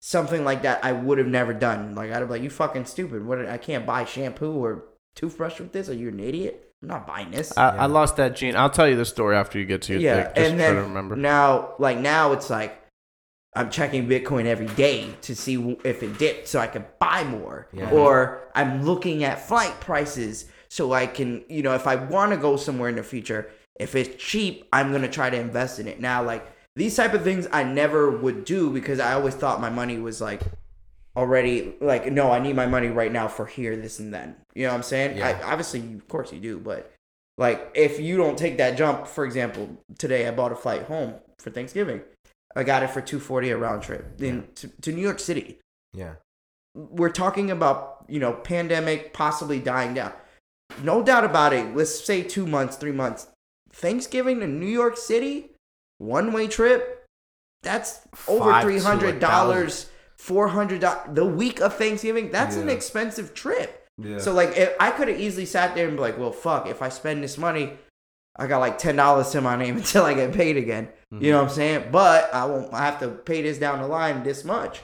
Speaker 1: something like that, I would have never done. Like I'd have like, you fucking stupid. What? I can't buy shampoo or toothbrush with this. Are you an idiot? I'm not buying this.
Speaker 2: I,
Speaker 4: Yeah.
Speaker 2: I lost that gene. I'll tell you the story after you get to your
Speaker 1: yeah,
Speaker 2: thing. Just
Speaker 1: and
Speaker 2: try
Speaker 1: then
Speaker 2: to remember.
Speaker 1: now, like now, it's like I'm checking Bitcoin every day to see if it dipped, so I can buy more.
Speaker 4: Yeah.
Speaker 1: Or I'm looking at flight prices so I can, you know, if I want to go somewhere in the future, if it's cheap, I'm gonna try to invest in it. Now, like these type of things, I never would do because I always thought my money was like already like no, I need my money right now for here, this, and then. You know what I'm saying?
Speaker 4: Yeah.
Speaker 1: I, obviously, of course, you do, but like if you don't take that jump, for example, today I bought a flight home for Thanksgiving. I got it for 240 a round trip in to, to New York City.
Speaker 4: yeah,
Speaker 1: We're talking about, you know, pandemic possibly dying down. No doubt about it. Let's say 2 months, 3 months. Thanksgiving to New York City, one way trip. That's over
Speaker 4: Five
Speaker 1: $300, $400 the week of Thanksgiving. That's an expensive trip.
Speaker 3: Yeah.
Speaker 1: So like, if I could have easily sat there and be like, "Well, fuck, if I spend this money, I got like ten dollars to my name until I get paid again." You know what I'm saying? But I won't. I have to pay this down the line this much.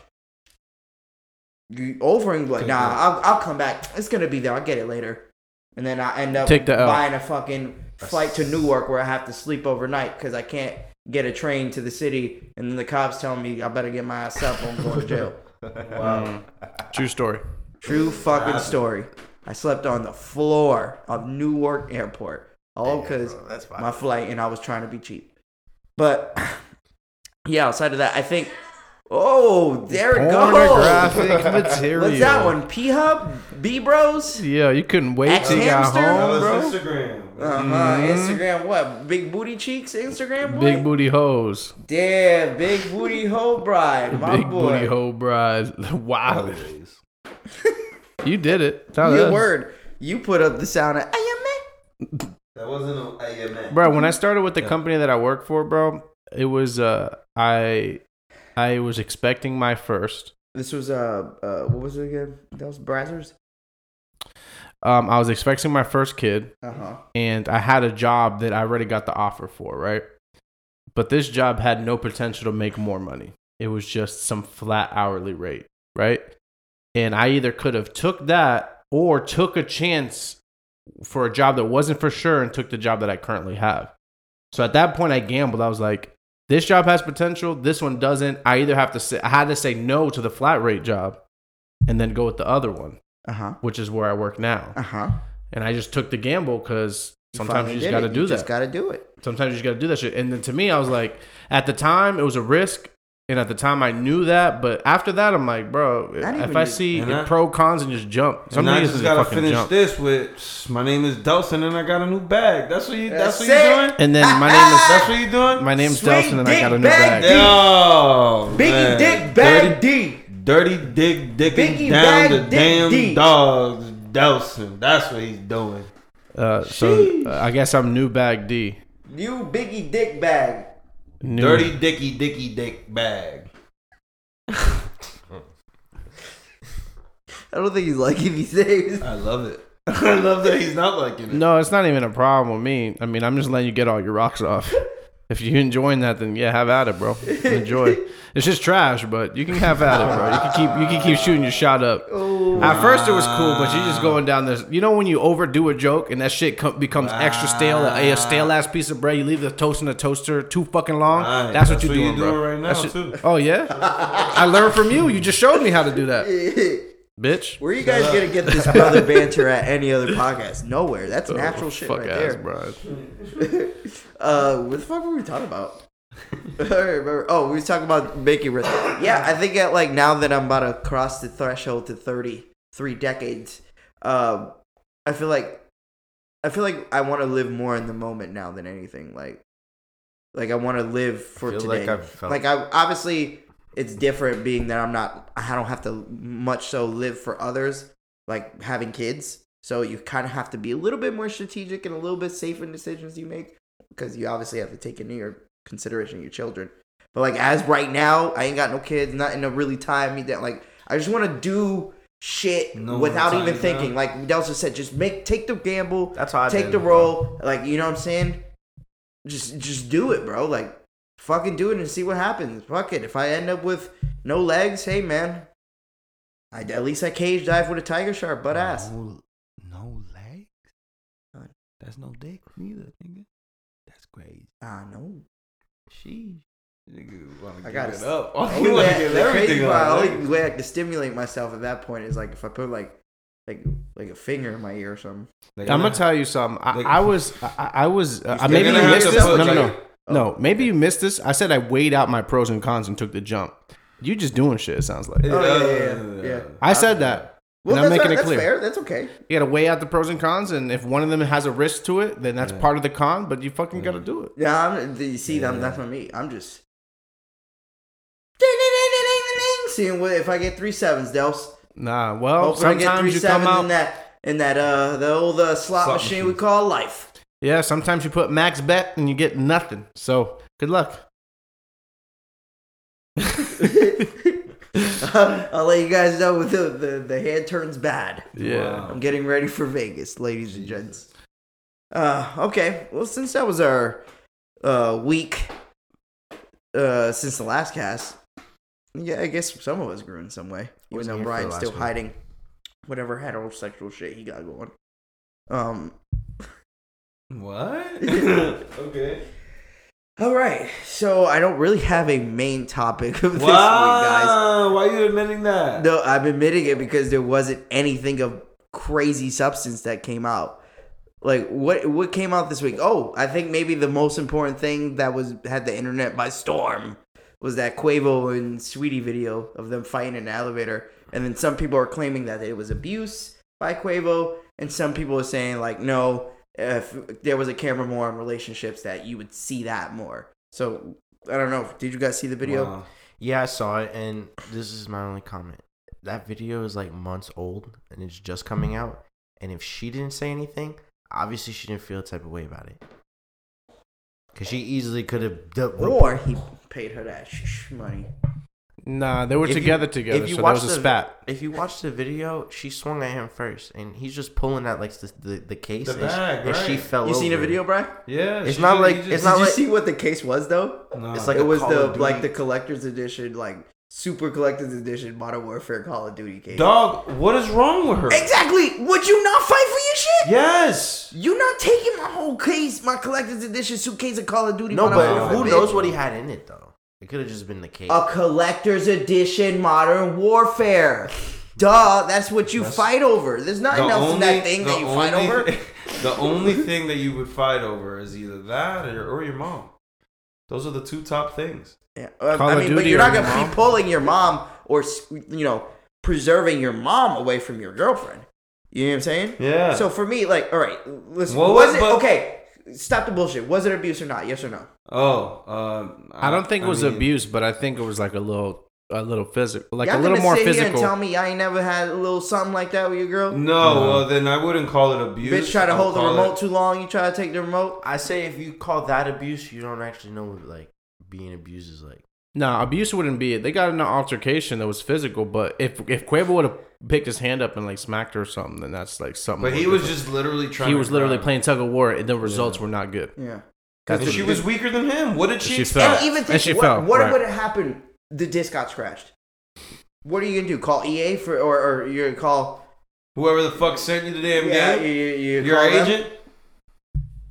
Speaker 1: You over and be like, nah, I'll, I'll come back. It's gonna be there. I'll get it later. And then I end up
Speaker 2: Take the
Speaker 1: buying a fucking flight to Newark where I have to sleep overnight because I can't get a train to the city. And then the cops tell me I better get my ass up or I'm going to jail.
Speaker 2: Mm. True story.
Speaker 1: True fucking story. I slept on the floor of Newark Airport. All because
Speaker 4: that's
Speaker 1: my flight and I was trying to be cheap. But yeah, outside of that, I think. Oh, there it goes.
Speaker 2: Pornographic material.
Speaker 1: What's that one? P Hub? B Bros?
Speaker 2: Yeah, you couldn't wait till you got
Speaker 3: xHamster?
Speaker 2: home,
Speaker 3: was
Speaker 2: bro.
Speaker 3: Instagram.
Speaker 1: Uh huh.
Speaker 2: Mhm.
Speaker 1: Instagram what? Big booty cheeks Instagram boy?
Speaker 2: Big booty hoes.
Speaker 1: Damn, big booty hoe bride. My
Speaker 2: Big
Speaker 1: boy.
Speaker 2: booty hoe bride. Wow.
Speaker 3: Always.
Speaker 2: You did it. That's
Speaker 1: Your word. You put up the sound of Ayame.
Speaker 3: That wasn't a AMA.
Speaker 2: bro when i started with the
Speaker 3: Yeah.
Speaker 2: company that i work for bro it was uh i i was expecting my first
Speaker 1: This was uh uh what was it again? That was Brazzers?
Speaker 2: um i was expecting my first kid
Speaker 1: Uh-huh.
Speaker 2: and i had a job that i already got the offer for right but this job had no potential to make more money it was just some flat hourly rate right and i either could have took that or took a chance for a job that wasn't for sure and took the job that i currently have so at that point i gambled i was like this job has potential this one doesn't i either have to say i had to say no to the flat rate job and then go with the other one
Speaker 1: Uh-huh.
Speaker 2: which is where i work now
Speaker 1: Uh-huh.
Speaker 2: and i just took the gamble because sometimes you just got to do
Speaker 1: you
Speaker 2: that
Speaker 1: just gotta do it.
Speaker 2: sometimes you just got to do that shit. And then to me, I was like, at the time, it was a risk. And at the time, I knew that. But after that, I'm like, bro, if I see
Speaker 3: And I-
Speaker 2: pro cons and just jump. Some
Speaker 3: And I just
Speaker 2: just
Speaker 3: gotta finish
Speaker 2: jump.
Speaker 3: this with my name is Delson and I got a new bag. That's what you. That's,
Speaker 1: That's
Speaker 3: what you doing.
Speaker 2: And then my name is
Speaker 3: That's what you doing.
Speaker 2: my name's
Speaker 1: Sweet
Speaker 2: Delson, and I got a new
Speaker 1: bag.
Speaker 2: bag.
Speaker 3: Yo,
Speaker 1: Biggie
Speaker 3: man.
Speaker 1: Dick Bag D.
Speaker 3: Dirty, dirty dick dicking
Speaker 1: Biggie
Speaker 3: down
Speaker 1: Bag
Speaker 3: the
Speaker 1: Dick
Speaker 3: damn
Speaker 1: D.
Speaker 3: dogs. Delson. That's what he's doing.
Speaker 2: Uh, so uh, I guess I'm new bag D.
Speaker 1: You Biggie Dick Bag.
Speaker 2: New.
Speaker 3: Dirty dicky dicky dick bag.
Speaker 1: I don't think he's liking these days.
Speaker 3: I love it. I love that he's not liking it.
Speaker 2: No, it's not even a problem with me. I mean, I'm just letting you get all your rocks off. If you're enjoying that, then yeah, have at it, bro. Enjoy. it's just trash, but you can have at it, bro. You can keep you can keep shooting your shot up.
Speaker 1: Oh,
Speaker 2: At first, it was cool, but you're just going down this. You know when you overdo a joke and that shit com- becomes extra stale, a, a stale ass piece of bread. You leave the toast in the toaster too fucking long.
Speaker 3: Right,
Speaker 2: that's what you're
Speaker 3: what
Speaker 2: doing,
Speaker 3: you're
Speaker 2: bro.
Speaker 3: doing right now,
Speaker 2: shit-. Oh yeah, I learned from you. You just showed me how to do that, bitch.
Speaker 1: Where are you guys gonna get this brother banter at any other podcast? Nowhere. That's natural shit
Speaker 2: Oh, Fuck
Speaker 1: right
Speaker 2: ass,
Speaker 1: there.
Speaker 2: bro.
Speaker 1: Uh, what the fuck were we talking about? I remember. Oh, we were talking about making risk. Yeah, I think at like now that I'm about to cross the threshold to thirty three decades, um, I feel like I feel like I want to live more in the moment now than anything. Like, like I want to live for
Speaker 4: feel
Speaker 1: today.
Speaker 4: like I've felt-
Speaker 1: like I obviously it's different being that I'm not. I don't have to much so live for others. Like having kids, so you kind of have to be a little bit more strategic and a little bit safe in decisions you make because you obviously have to take into your consideration your children. But like as right now, I ain't got no kids, not in a really time me that like I just want to do shit
Speaker 3: No
Speaker 1: without even thinking. Like Delsa said, just make take the gamble,
Speaker 4: That's how I
Speaker 1: take the role. Like you know what I'm saying? Just just do it, bro. Like fucking do it and see what happens. Fuck it. If I end up with no legs, hey man, I at least I cage dive with a tiger shark butt ass.
Speaker 3: No, no legs. That's no dick neither, nigga. That's crazy.
Speaker 1: Ah no.
Speaker 3: Sheesh. Nigga,
Speaker 1: I gotta
Speaker 3: it up.
Speaker 1: The
Speaker 3: you
Speaker 1: only
Speaker 3: wanna
Speaker 1: way,
Speaker 3: give
Speaker 1: the crazy
Speaker 3: everything
Speaker 1: part,
Speaker 3: up.
Speaker 1: only way I can stimulate myself at that point is like if I put like like like a finger in my ear or something.
Speaker 3: They're
Speaker 2: I'm
Speaker 3: gonna-
Speaker 2: gonna tell you something. I,
Speaker 3: Like-
Speaker 2: I was, I, I was, uh,
Speaker 1: You're
Speaker 2: maybe you missed
Speaker 1: to
Speaker 2: this. No, no, no,
Speaker 1: like-
Speaker 2: no. Maybe you missed this. I said I weighed out my pros and cons and took the jump. You just doing shit. It sounds like.
Speaker 1: Oh, yeah, yeah, yeah, yeah.
Speaker 2: I said that.
Speaker 1: Well,
Speaker 2: and I'm
Speaker 1: that's,
Speaker 2: making it
Speaker 1: that's
Speaker 2: clear.
Speaker 1: fair. That's okay.
Speaker 2: You gotta weigh out the pros and cons, and if one of them has a risk to it, then that's
Speaker 3: Yeah.
Speaker 2: part of the con. But you fucking gotta do it.
Speaker 1: Yeah, I'm, you see,
Speaker 3: Yeah.
Speaker 1: I'm, that's not me. I'm just seeing what if I get three sevens, Dels.
Speaker 2: Nah. Well,
Speaker 1: Hoping I get three
Speaker 2: sometimes you come out.
Speaker 1: in that in that uh the old uh, slot,
Speaker 3: Slot
Speaker 1: machine,
Speaker 3: machine.
Speaker 1: we call life.
Speaker 2: Yeah. Sometimes you put max bet and you get nothing. So good luck.
Speaker 1: I'll let you guys know when the, the the hand turns bad.
Speaker 2: Yeah.
Speaker 1: I'm getting ready for Vegas, ladies and gents. Uh, okay. Well, since that was our uh week uh since the last cast, yeah, I guess some of us grew in some way. Even though
Speaker 4: here for the
Speaker 1: Brian's still
Speaker 4: one.
Speaker 1: hiding whatever heterosexual shit he got going. Um.
Speaker 3: What? okay.
Speaker 1: All right. So I don't really have a main topic of this week, guys.
Speaker 3: Why are you admitting that?
Speaker 1: No, I'm admitting it because there wasn't anything of crazy substance that came out. Like what what came out this week? Oh, I think maybe the most important thing that was had the internet by storm was that Quavo and Sweetie video of them fighting in an elevator. And then some people are claiming that it was abuse by Quavo, and some people are saying like no, if there was a camera more on relationships that you would see that more. So I don't know. Did you guys see the video?
Speaker 3: Wow.
Speaker 4: Yeah, I saw it, and this is my only comment. That video is like months old, and it's just coming out. And if she didn't say anything, obviously she didn't feel a type of way about it. Cause she easily could have. d-
Speaker 1: Or he paid her that sh- money.
Speaker 2: Nah, they were
Speaker 4: If you-
Speaker 2: together together,
Speaker 4: if you
Speaker 2: so that
Speaker 4: watch
Speaker 2: was a
Speaker 4: the-
Speaker 2: spat.
Speaker 4: If you watch the video, she swung at him first, and he's just pulling at like the the, the case,
Speaker 3: The
Speaker 4: and, she-
Speaker 3: bag,
Speaker 4: and she
Speaker 3: right.
Speaker 4: fell.
Speaker 1: You seen a video, Brian?
Speaker 3: Yeah.
Speaker 4: It's not
Speaker 3: just-
Speaker 4: like-
Speaker 3: he
Speaker 4: it's
Speaker 3: just-
Speaker 4: not
Speaker 1: Did
Speaker 4: like-
Speaker 1: you see what the case was though?
Speaker 3: No.
Speaker 4: It's like
Speaker 1: it was the like the collector's edition, like super collector's edition Modern Warfare Call of Duty case.
Speaker 3: Dog, what is wrong with her?
Speaker 1: Exactly. Would you not fight for your shit?
Speaker 3: Yes.
Speaker 1: You not taking my whole case, my collector's edition suitcase of Call of Duty.
Speaker 4: No,
Speaker 1: Modern
Speaker 4: but
Speaker 1: Warfare,
Speaker 4: who
Speaker 1: bitch.
Speaker 4: knows what he had in it though? It could have just been the case.
Speaker 1: A collector's edition Modern Warfare. Duh, that's what you
Speaker 3: That's-
Speaker 1: fight over. There's nothing else in that thing that you fight over.
Speaker 3: the only thing that you would fight over is either that or, or your mom. Those are the two top things.
Speaker 1: Yeah, uh,
Speaker 2: Call
Speaker 1: I
Speaker 2: of
Speaker 1: mean, but you're not gonna be pulling your mom or you know preserving your mom away from your girlfriend. You know what I'm saying?
Speaker 3: Yeah.
Speaker 1: So for me, like, all right, listen,
Speaker 3: Well,
Speaker 1: was
Speaker 3: what-
Speaker 1: it
Speaker 3: but-
Speaker 1: okay? Stop the bullshit. Was it abuse or not? Yes or no?
Speaker 3: oh, um,
Speaker 2: I don't think it was
Speaker 3: mean,
Speaker 2: abuse, but I think it was like a little, a little physical, like
Speaker 1: Y'all
Speaker 2: a little
Speaker 1: gonna
Speaker 2: more
Speaker 1: sit Here and
Speaker 2: physical.
Speaker 1: tell me I ain't never had a little something like that with your girl.
Speaker 3: No, well then I wouldn't call it abuse.
Speaker 1: Bitch, try to
Speaker 3: I'll
Speaker 1: hold the remote
Speaker 3: it-
Speaker 1: too long. You try to take the remote.
Speaker 4: I say if you call that abuse, you don't actually know what like being abused is like.
Speaker 2: No, abuse wouldn't be it. They got in an altercation that was physical, but if if Quavo would have picked his hand up and like smacked her or something, then that's like something.
Speaker 3: But he was
Speaker 2: different.
Speaker 3: just literally trying.
Speaker 2: he
Speaker 3: to
Speaker 2: was literally
Speaker 3: grab.
Speaker 2: playing tug of war, and the results
Speaker 3: Yeah.
Speaker 2: were not good.
Speaker 1: Yeah.
Speaker 2: That's
Speaker 3: And
Speaker 2: what
Speaker 3: she was weaker than him. What did she,
Speaker 2: She
Speaker 3: expect?
Speaker 2: fell.
Speaker 1: And even
Speaker 2: And she
Speaker 1: what,
Speaker 2: fell,
Speaker 1: what
Speaker 2: right.
Speaker 1: would have happened? The disc got scratched. What are you gonna do? Call EA for, or, or you're gonna call?
Speaker 3: Whoever the fuck sent you the damn
Speaker 1: Yeah, you,
Speaker 3: game,
Speaker 1: you, you
Speaker 3: your
Speaker 1: agent. them?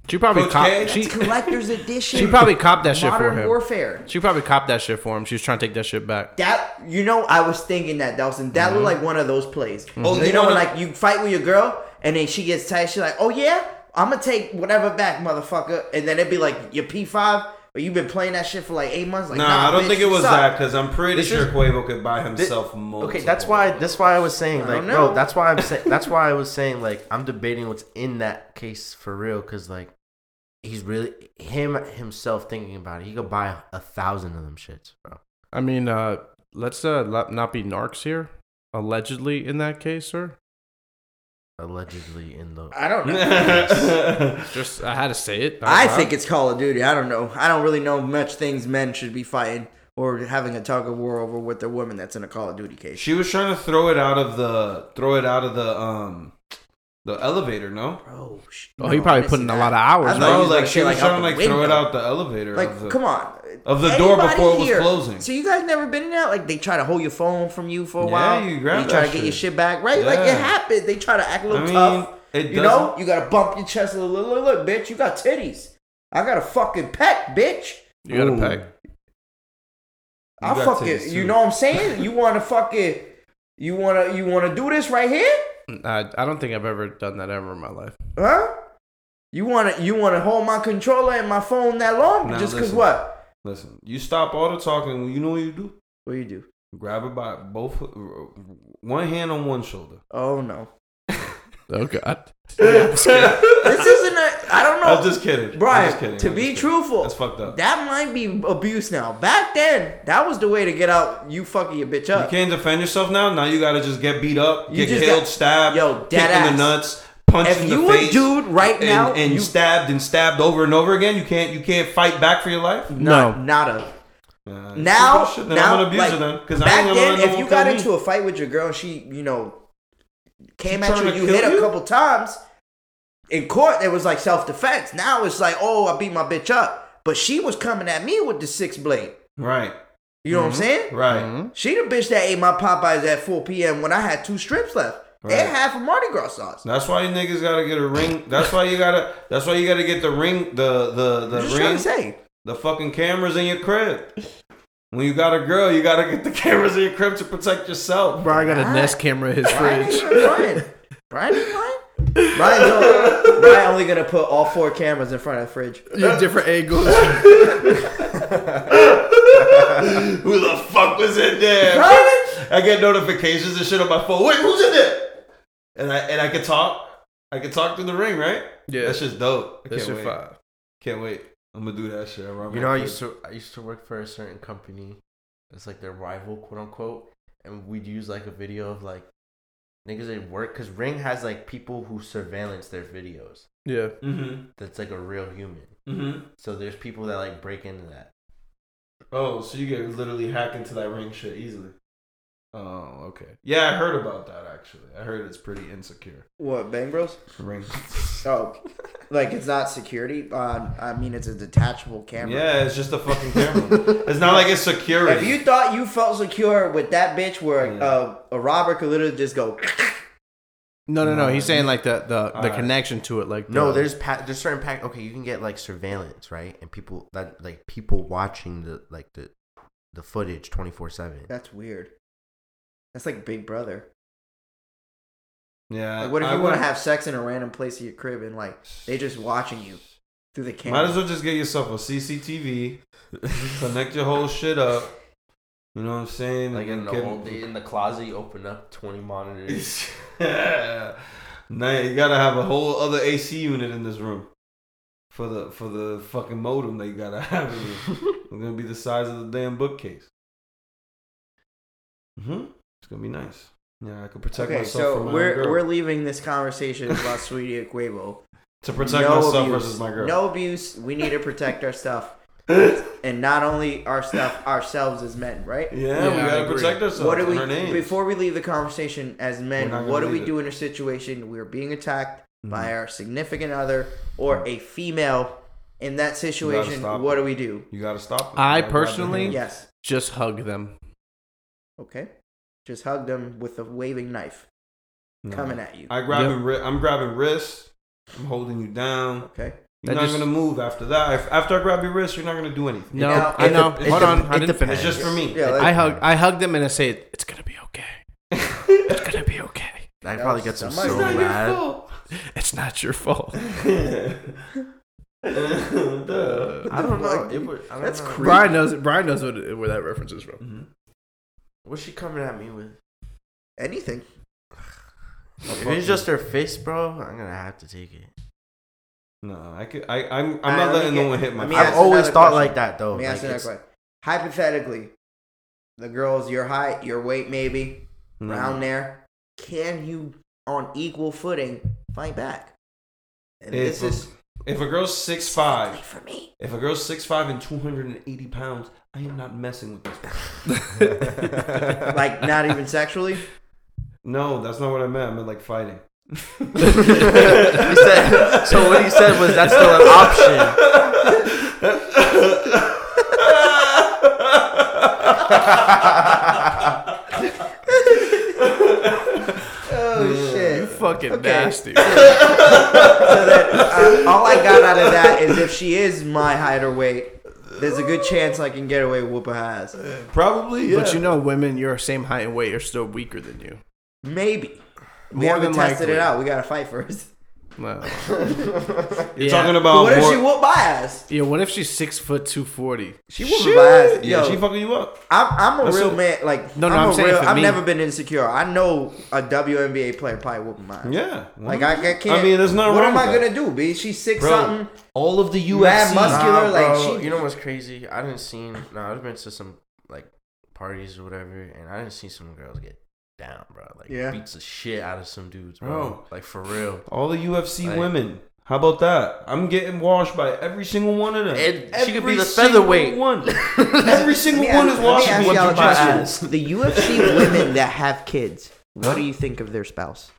Speaker 3: Agent.
Speaker 2: She probably
Speaker 3: Coach
Speaker 2: copped.
Speaker 3: K?
Speaker 2: She,
Speaker 1: It's collector's edition.
Speaker 2: she probably copped that shit for
Speaker 1: Modern
Speaker 2: him.
Speaker 1: Warfare.
Speaker 2: She probably copped that shit for him. She was trying to take that shit back.
Speaker 1: That you know, I was thinking that Dawson. That looked mm-hmm. like one of those plays. Mm-hmm.
Speaker 3: Oh,
Speaker 1: you
Speaker 3: you
Speaker 1: know, when
Speaker 3: wanna-
Speaker 1: like you fight with your girl and then she gets tight. She's like, "Oh yeah, I'm gonna take whatever back, motherfucker." And then it'd be like your P5, but you've been playing that shit for like eight months. Like,
Speaker 3: Nah,
Speaker 1: nah,
Speaker 3: I don't
Speaker 1: bitch,
Speaker 3: think it
Speaker 1: you
Speaker 3: was
Speaker 1: suck.
Speaker 3: that because I'm pretty
Speaker 4: This
Speaker 3: sure
Speaker 4: is-
Speaker 3: Quavo could buy himself multiple.
Speaker 4: Okay, that's why. That's why I was saying like,
Speaker 1: don't know.
Speaker 4: no. That's why I'm saying. That's why I was saying like, I'm debating what's in that case for real, because like, he's really him himself thinking about it. He could buy a thousand of them shits, bro.
Speaker 2: I mean, uh, let's uh not be narcs here. Allegedly, in that case, sir.
Speaker 4: Allegedly in the.
Speaker 1: I don't know.
Speaker 2: Just I had to say it. out
Speaker 1: I think it's Call of Duty. I don't know. I don't really know much things men should be fighting or having a tug of war over with a woman that's in a Call of Duty case.
Speaker 3: She was trying to throw it out of the throw it out of the um the elevator. No,
Speaker 1: Bro, sh-
Speaker 2: Oh, he probably
Speaker 1: I
Speaker 2: put in a lot of hours, bro.
Speaker 1: you
Speaker 3: no,
Speaker 1: was
Speaker 3: like
Speaker 1: gonna
Speaker 3: she was
Speaker 1: out
Speaker 3: trying to
Speaker 1: the
Speaker 3: like throw it out the elevator. of
Speaker 1: Like,
Speaker 3: the,
Speaker 1: come on.
Speaker 3: of the door
Speaker 1: Anybody
Speaker 3: before it was
Speaker 1: here-
Speaker 3: closing.
Speaker 1: So you guys never been in that? Like they try to hold your phone from you for a
Speaker 3: Yeah,
Speaker 1: while.
Speaker 3: you grab
Speaker 1: They try
Speaker 3: that
Speaker 1: to get your
Speaker 3: shit.
Speaker 1: shit back, right? Like it
Speaker 3: Yeah.
Speaker 1: happened. They try to act a
Speaker 3: I
Speaker 1: little
Speaker 3: mean,
Speaker 1: tough.
Speaker 3: it
Speaker 1: You
Speaker 3: doesn't.
Speaker 1: know, you gotta bump your chest a little. Look, look, bitch, you got titties. I got a fucking pet, bitch.
Speaker 2: you got a
Speaker 3: Ooh.
Speaker 2: peg.
Speaker 3: You
Speaker 1: I'll
Speaker 3: got
Speaker 1: fucking. You know what I'm saying? You wanna fucking. You wanna you wanna do this right here?
Speaker 2: I, I don't think I've ever done that ever in my life.
Speaker 1: Huh? You wanna you wanna hold my controller and my phone that long?
Speaker 3: Now
Speaker 1: Just cause
Speaker 3: listen.
Speaker 1: what?
Speaker 3: Listen, you stop all the talking. You know what you do?
Speaker 1: What you do?
Speaker 3: Grab it by both, one hand on one shoulder.
Speaker 1: Oh no.
Speaker 2: Oh God.
Speaker 1: This isn't a. I don't know.
Speaker 3: I'm just kidding. I'm
Speaker 1: Brian,
Speaker 3: just kidding.
Speaker 1: to
Speaker 3: I'm
Speaker 1: be
Speaker 3: kidding.
Speaker 1: truthful,
Speaker 3: that's fucked up.
Speaker 1: that might be abuse now. Back then, that was the way to get out you fucking your bitch up.
Speaker 3: You can't defend yourself now. Now you gotta just get beat up,
Speaker 1: You
Speaker 3: get killed,
Speaker 1: got-
Speaker 3: stabbed,
Speaker 1: Yo,
Speaker 3: kicked
Speaker 1: dead
Speaker 3: in the nuts, punched
Speaker 1: If
Speaker 3: in
Speaker 1: you
Speaker 3: the
Speaker 1: a
Speaker 3: face,
Speaker 1: dude right
Speaker 3: and,
Speaker 1: now,
Speaker 3: and
Speaker 1: you-
Speaker 3: stabbed and stabbed over and over again. You can't you can't fight back for your life.
Speaker 2: No.
Speaker 1: Not, not a.
Speaker 3: Uh,
Speaker 1: Now, now,
Speaker 3: I'm an abuser
Speaker 1: like,
Speaker 3: then. Because I
Speaker 1: back then, if you
Speaker 3: kill
Speaker 1: got
Speaker 3: me.
Speaker 1: into a fight with your girl and she, you know, came at you,
Speaker 3: trying to
Speaker 1: you hit a couple times. In court, it was like self defense. Now it's like, oh, I beat my bitch up, but she was coming at me with the six blade.
Speaker 3: right,
Speaker 1: You know what I'm saying?
Speaker 3: right.
Speaker 2: Mhm.
Speaker 1: She the bitch that ate my Popeyes at 4 p.m. when I had two strips left
Speaker 3: Right.
Speaker 1: and half a Mardi Gras sauce.
Speaker 3: That's why you niggas gotta get a ring. That's why you gotta. That's why you gotta get the ring. The the the
Speaker 1: I'm just trying
Speaker 3: ring.
Speaker 1: to say.
Speaker 3: The fucking cameras in your crib. When you got a girl, you gotta get the cameras in your crib to protect yourself.
Speaker 2: Brian got a
Speaker 1: Right.
Speaker 2: Nest camera in his
Speaker 1: Brian
Speaker 2: fridge.
Speaker 1: even Brian. Brian ain't Brian. Brian's only, Brian only gonna put all four cameras in front of the fridge.
Speaker 2: Yeah, different angles.
Speaker 3: Who the fuck was in there?
Speaker 1: Brian?
Speaker 3: I get notifications and shit on my phone. Wait, who's in there? And I and I can talk. I can talk through the ring, right?
Speaker 2: Yeah.
Speaker 3: That's just dope. I
Speaker 2: That's
Speaker 3: can't
Speaker 2: your
Speaker 3: wait.
Speaker 2: five.
Speaker 3: Can't wait. I'm gonna do that shit. around
Speaker 4: You
Speaker 3: my
Speaker 4: know, I used to I used to work for a certain company. It's like their rival, quote unquote, and we'd use like a video of like niggas at work because Ring has like people who surveillance their videos.
Speaker 2: Yeah.
Speaker 3: Mm-hmm.
Speaker 4: That's like a real human.
Speaker 3: Mm-hmm.
Speaker 4: So there's people that like break into that.
Speaker 3: Oh, so you get literally hack into that ring shit easily. Oh, okay. Yeah, I heard about that actually. I heard it's pretty insecure.
Speaker 1: What, Bang Bros?
Speaker 3: Ring.
Speaker 1: Oh, like it's not security. Uh, I mean, it's a detachable camera.
Speaker 3: Yeah, it's just a fucking camera. it's not like it's security.
Speaker 1: If you thought you felt secure with that bitch, where
Speaker 3: Yeah.
Speaker 1: uh, a robber could literally just go,
Speaker 2: No, no, no. He's saying like the the, the
Speaker 3: Alright.
Speaker 2: connection to it. Like
Speaker 4: No, there's pa- there's certain pack. Okay, you can get like surveillance, right? And people that like people watching the like the the footage twenty four seven.
Speaker 1: that's weird. That's like Big Brother.
Speaker 3: yeah.
Speaker 1: Like, what if
Speaker 3: I
Speaker 1: you want to
Speaker 3: would-
Speaker 1: have sex in a random place in your crib and like they just watching you through the camera?
Speaker 3: Might as well just get yourself a CCTV, connect your whole shit up. You know what I'm saying?
Speaker 4: Like in the
Speaker 3: get-
Speaker 4: old in the closet, you open up twenty monitors.
Speaker 3: yeah. Now you gotta have a whole other AC unit in this room for the for the fucking modem that you gotta have. In here. It's gonna be the size of the damn bookcase. hmm It's gonna be nice. Yeah, I can protect
Speaker 1: okay,
Speaker 3: myself
Speaker 1: so
Speaker 3: from my
Speaker 1: we're
Speaker 3: own girl.
Speaker 1: we're leaving this conversation about Sweetie and Quavo.
Speaker 3: to protect
Speaker 1: no
Speaker 3: myself
Speaker 1: abuse.
Speaker 3: versus my girl.
Speaker 1: No abuse. We need to protect our stuff, and not only our stuff, ourselves as men, right?
Speaker 3: Yeah,
Speaker 2: Yeah,
Speaker 3: we gotta protect ourselves.
Speaker 1: What do we
Speaker 3: names.
Speaker 1: before we leave the conversation as men? What do we
Speaker 3: leave it.
Speaker 1: do in a situation we're being attacked by
Speaker 3: Mhm.
Speaker 1: our significant other or a female in that situation, what
Speaker 3: it.
Speaker 1: do we do?
Speaker 3: You gotta stop. it.
Speaker 2: I
Speaker 3: gotta
Speaker 2: personally-
Speaker 1: Yes.
Speaker 2: Just hug them.
Speaker 1: Okay. Just hug them with a waving knife
Speaker 3: No.
Speaker 1: coming at you.
Speaker 3: I grabbing.
Speaker 2: Yep.
Speaker 3: Ri- I'm grabbing wrists. I'm holding you down.
Speaker 1: Okay.
Speaker 3: You're
Speaker 2: That
Speaker 3: not
Speaker 2: just-
Speaker 3: gonna move after that. If, after I grab your wrist, you're not gonna do anything.
Speaker 2: No,
Speaker 1: Now,
Speaker 2: I know.
Speaker 1: it
Speaker 2: Hold
Speaker 1: dep-
Speaker 2: on,
Speaker 1: it
Speaker 2: I didn't
Speaker 1: depends.
Speaker 2: finish.
Speaker 3: It's just for me.
Speaker 1: Yeah, like-
Speaker 2: I hug. I hug them and I say, "It's gonna be okay. It's gonna be okay.
Speaker 4: I
Speaker 1: That
Speaker 4: probably get some
Speaker 1: somebody-
Speaker 4: so
Speaker 1: It's not your
Speaker 4: mad.
Speaker 2: It's not your fault."
Speaker 4: I don't know. It would, I don't
Speaker 1: That's
Speaker 4: know.
Speaker 1: creepy.
Speaker 2: Brian knows. Brian knows what, where that reference is from. Mm-hmm.
Speaker 4: What's she coming at me with?
Speaker 1: Anything.
Speaker 4: If it's just her face, bro, I'm gonna have to take it.
Speaker 3: No, I could. I. I'm. I'm not letting
Speaker 1: get-
Speaker 3: no one hit my.
Speaker 1: let me
Speaker 3: face.
Speaker 4: I've always thought
Speaker 1: question.
Speaker 4: like that though.
Speaker 1: Let me
Speaker 4: Like,
Speaker 1: ask you that question. Hypothetically, the girl's your height, your weight, maybe
Speaker 3: No.
Speaker 1: around there. Can you, on equal footing, fight back? And
Speaker 3: If
Speaker 1: this is
Speaker 3: If a girl's six five,
Speaker 1: for me.
Speaker 3: if a girl's six five and two hundred and eighty pounds, I am not messing with this.
Speaker 1: Like not even sexually.
Speaker 3: no, that's not what I meant. I meant like fighting.
Speaker 4: he said, so what he said was that's still an option.
Speaker 1: Oh shit.
Speaker 2: You fucking
Speaker 1: Okay.
Speaker 2: nasty.
Speaker 1: So that uh, all I got out of that is if she is my height or weight, there's a good chance I can get away with whoop a ass.
Speaker 3: Probably, yeah.
Speaker 2: But you know, women your same height and weight are still weaker than you.
Speaker 1: Maybe. We
Speaker 2: More
Speaker 1: haven't
Speaker 2: than
Speaker 1: tested it out. We gotta fight first.
Speaker 2: No.
Speaker 3: you're talking about
Speaker 1: what if
Speaker 3: more-
Speaker 1: she whoop my ass?
Speaker 2: Yeah, what if she's six foot two forty?
Speaker 1: She whooping
Speaker 3: Shit.
Speaker 1: my ass.
Speaker 3: Yeah, she fucking you up.
Speaker 1: I'm, I'm a
Speaker 3: That's
Speaker 1: real
Speaker 3: so-
Speaker 1: man. Like
Speaker 2: No, no,
Speaker 1: I'm,
Speaker 2: I'm saying
Speaker 1: real,
Speaker 2: for
Speaker 1: I've
Speaker 2: me.
Speaker 1: never been insecure. I know a WNBA player probably whooping my ass.
Speaker 3: Yeah.
Speaker 1: Like I, I can't.
Speaker 3: I mean, there's nothing
Speaker 1: What
Speaker 3: wrong
Speaker 1: am I
Speaker 3: with that.
Speaker 1: gonna do? B? She's six
Speaker 3: Bro,
Speaker 1: something.
Speaker 3: All of the UFC.
Speaker 1: Mad muscular,
Speaker 4: Nah,
Speaker 1: like, she-
Speaker 4: you know what's crazy? I didn't see. No, I've been to some like parties or whatever, and I didn't see some girls get down, bro. Like
Speaker 1: Yeah.
Speaker 4: beats the shit out of some dudes, bro.
Speaker 3: Bro.
Speaker 4: Like for real.
Speaker 3: All the UFC
Speaker 4: Like-
Speaker 3: women. How about that? I'm getting washed by every single one of them.
Speaker 4: And she could be the featherweight.
Speaker 3: One. every single
Speaker 1: me
Speaker 3: one is
Speaker 1: let me
Speaker 3: washing
Speaker 1: ask
Speaker 3: me
Speaker 1: y'all
Speaker 4: my
Speaker 1: question.
Speaker 4: ass.
Speaker 1: The UFC women that have kids, what do you think of their spouse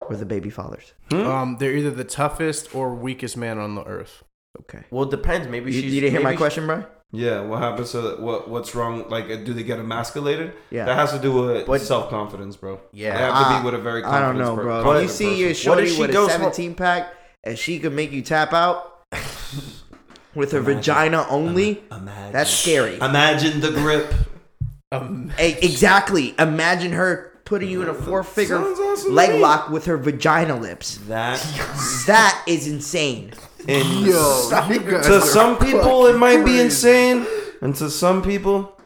Speaker 1: or the baby fathers?
Speaker 3: Hmm?
Speaker 2: Um, they're either the toughest or weakest man on the earth.
Speaker 1: Okay.
Speaker 4: Well, it depends. Maybe
Speaker 1: You,
Speaker 4: she's.
Speaker 1: you didn't hear my
Speaker 4: maybe
Speaker 1: question, bro?
Speaker 3: Yeah, what happens to what? What's wrong? Like, uh, do they get emasculated?
Speaker 1: Yeah.
Speaker 3: That has to do with
Speaker 1: But-
Speaker 3: self confidence, bro.
Speaker 4: Yeah.
Speaker 3: they have to
Speaker 1: I-
Speaker 3: be with a very.
Speaker 1: I don't know,
Speaker 3: per-
Speaker 1: bro.
Speaker 3: Confident
Speaker 1: you see your
Speaker 3: person.
Speaker 4: If
Speaker 1: shorty
Speaker 4: she
Speaker 1: with a 17 pack and she could make you tap out with her vagina only,
Speaker 3: Imagine.
Speaker 1: that's scary.
Speaker 3: Imagine the grip.
Speaker 1: Hey, exactly. Imagine her putting you in a four figure
Speaker 3: awesome
Speaker 1: leg lock with her vagina lips.
Speaker 3: That
Speaker 1: That is insane.
Speaker 3: And
Speaker 2: you guys
Speaker 3: to some people it might be insane, and to some people,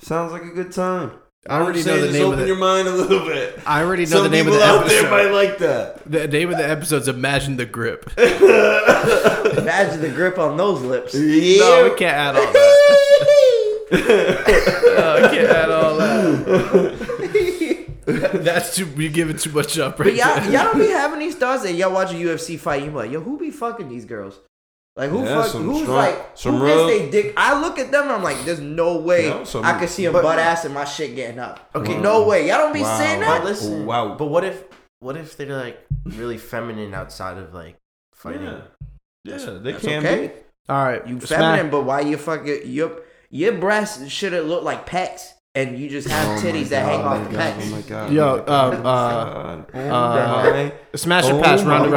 Speaker 3: sounds like a good time.
Speaker 2: I already know the
Speaker 3: just
Speaker 2: name of
Speaker 3: open
Speaker 2: the.
Speaker 3: your mind a little bit.
Speaker 2: I already know
Speaker 3: Some
Speaker 2: the name of
Speaker 3: people
Speaker 2: the
Speaker 3: out there might like that.
Speaker 2: The name of the episode's "Imagine the Grip."
Speaker 1: Imagine the grip on those lips.
Speaker 3: Yeah.
Speaker 2: No, we can't add all that. No, we can't add all that. That's too. You giving too much up, right?
Speaker 1: But y'all,
Speaker 2: there.
Speaker 1: y'all don't be having these thoughts that y'all watch a UFC fight. You be like, yo, who be fucking these girls? Like who
Speaker 3: Yeah,
Speaker 1: fuck?
Speaker 3: some
Speaker 1: Who's
Speaker 3: strong-
Speaker 1: like
Speaker 3: some
Speaker 1: who
Speaker 3: real-
Speaker 1: gets they dick? I look at them. and I'm like, there's no way
Speaker 3: Yeah, some-
Speaker 1: I could see a
Speaker 4: but-
Speaker 1: butt ass and my shit getting up.
Speaker 4: Okay,
Speaker 3: Wow.
Speaker 1: No way. Y'all don't be
Speaker 3: Wow.
Speaker 1: saying
Speaker 4: But
Speaker 1: that.
Speaker 4: listen.
Speaker 3: Wow.
Speaker 4: But what if? What if they're like really feminine outside of like fighting?
Speaker 3: Yeah, yeah they
Speaker 1: That's
Speaker 3: can
Speaker 1: okay.
Speaker 3: be.
Speaker 2: All right,
Speaker 1: You
Speaker 2: smack-
Speaker 1: feminine, but why you fucking your your breasts should have looked like pecs, and you just have
Speaker 3: Oh
Speaker 1: titties that hang
Speaker 3: God,
Speaker 1: off
Speaker 3: oh
Speaker 1: the
Speaker 3: my God,
Speaker 1: pecs.
Speaker 3: Oh my god.
Speaker 2: Yo,
Speaker 3: oh my God,
Speaker 2: um,
Speaker 3: oh my
Speaker 2: uh,
Speaker 3: Oh
Speaker 2: uh, Smash your
Speaker 3: oh
Speaker 2: pass,
Speaker 3: my
Speaker 2: Ronda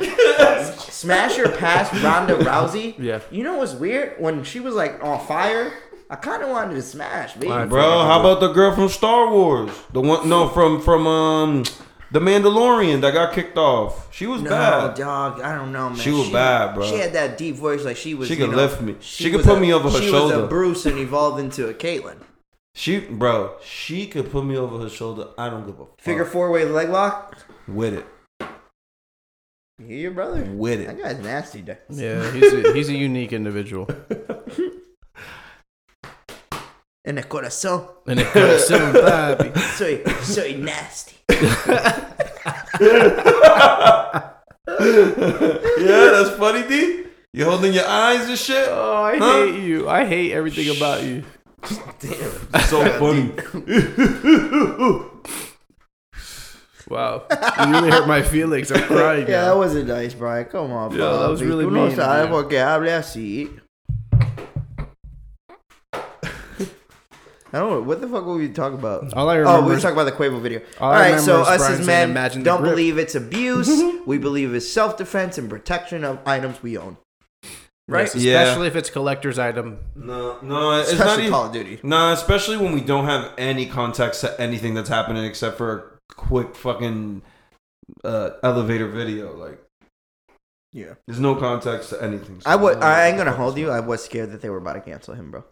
Speaker 2: Rousey.
Speaker 1: Smash your pass Ronda Rousey.
Speaker 2: Yeah.
Speaker 1: You know what's weird? When she was like on fire, I kind of wanted to smash, baby.
Speaker 2: Alright,
Speaker 3: Bro, how about the girl from Star Wars? The one, no, from from um, the Mandalorian that got kicked off. She was
Speaker 1: No,
Speaker 3: bad.
Speaker 1: dog. I don't know, man.
Speaker 3: She was bad, bro.
Speaker 1: She had that deep voice, like she was.
Speaker 3: She
Speaker 1: you
Speaker 3: could
Speaker 1: know,
Speaker 3: lift me. She could put
Speaker 1: a-
Speaker 3: me over her
Speaker 1: she was a Bruce and evolved into a Caitlyn.
Speaker 3: She, bro, she could put me over her shoulder. I don't give a fuck.
Speaker 1: Figure four way leg lock.
Speaker 3: with it,
Speaker 1: You your brother?
Speaker 3: with it.
Speaker 1: That guy's nasty. Dude.
Speaker 2: Yeah, he's a, he's a unique individual.
Speaker 1: En el corazón,
Speaker 2: And it corazón, papi.
Speaker 1: soy soy nasty.
Speaker 3: Yeah, that's funny, D. You holding your eyes and shit.
Speaker 2: Oh, I
Speaker 3: Huh?
Speaker 2: hate you. I hate everything about you.
Speaker 3: So funny.
Speaker 2: Wow, you really hurt my feelings. I'm crying.
Speaker 1: Yeah,
Speaker 2: now.
Speaker 1: that wasn't nice, Brian. Come on, bro.
Speaker 2: Yeah, that was
Speaker 1: papi.
Speaker 2: really
Speaker 1: Tú no
Speaker 2: mean,
Speaker 1: sabes
Speaker 2: man.
Speaker 1: por qué hable así. I don't know. What the fuck were we talking about?
Speaker 2: All I
Speaker 1: Oh, we were talking about the Quavo video.
Speaker 2: All
Speaker 1: All
Speaker 2: I
Speaker 1: right, so us as men
Speaker 2: "Imagine
Speaker 1: don't
Speaker 2: grip."
Speaker 1: believe it's abuse. we believe it's self-defense and protection of items we own. Right?
Speaker 2: Yes,
Speaker 3: Yeah.
Speaker 2: especially if it's collector's item.
Speaker 3: No, no, it's not
Speaker 1: Especially
Speaker 3: even.
Speaker 1: Call of Duty.
Speaker 3: No, especially when we don't have any context to anything that's happening except for a quick fucking uh, elevator video. Like,
Speaker 1: Yeah.
Speaker 3: there's no context to anything. so
Speaker 1: I would.
Speaker 3: don't
Speaker 1: I ain't gonna hold you.
Speaker 3: going
Speaker 1: I was scared that they were about to cancel him, bro.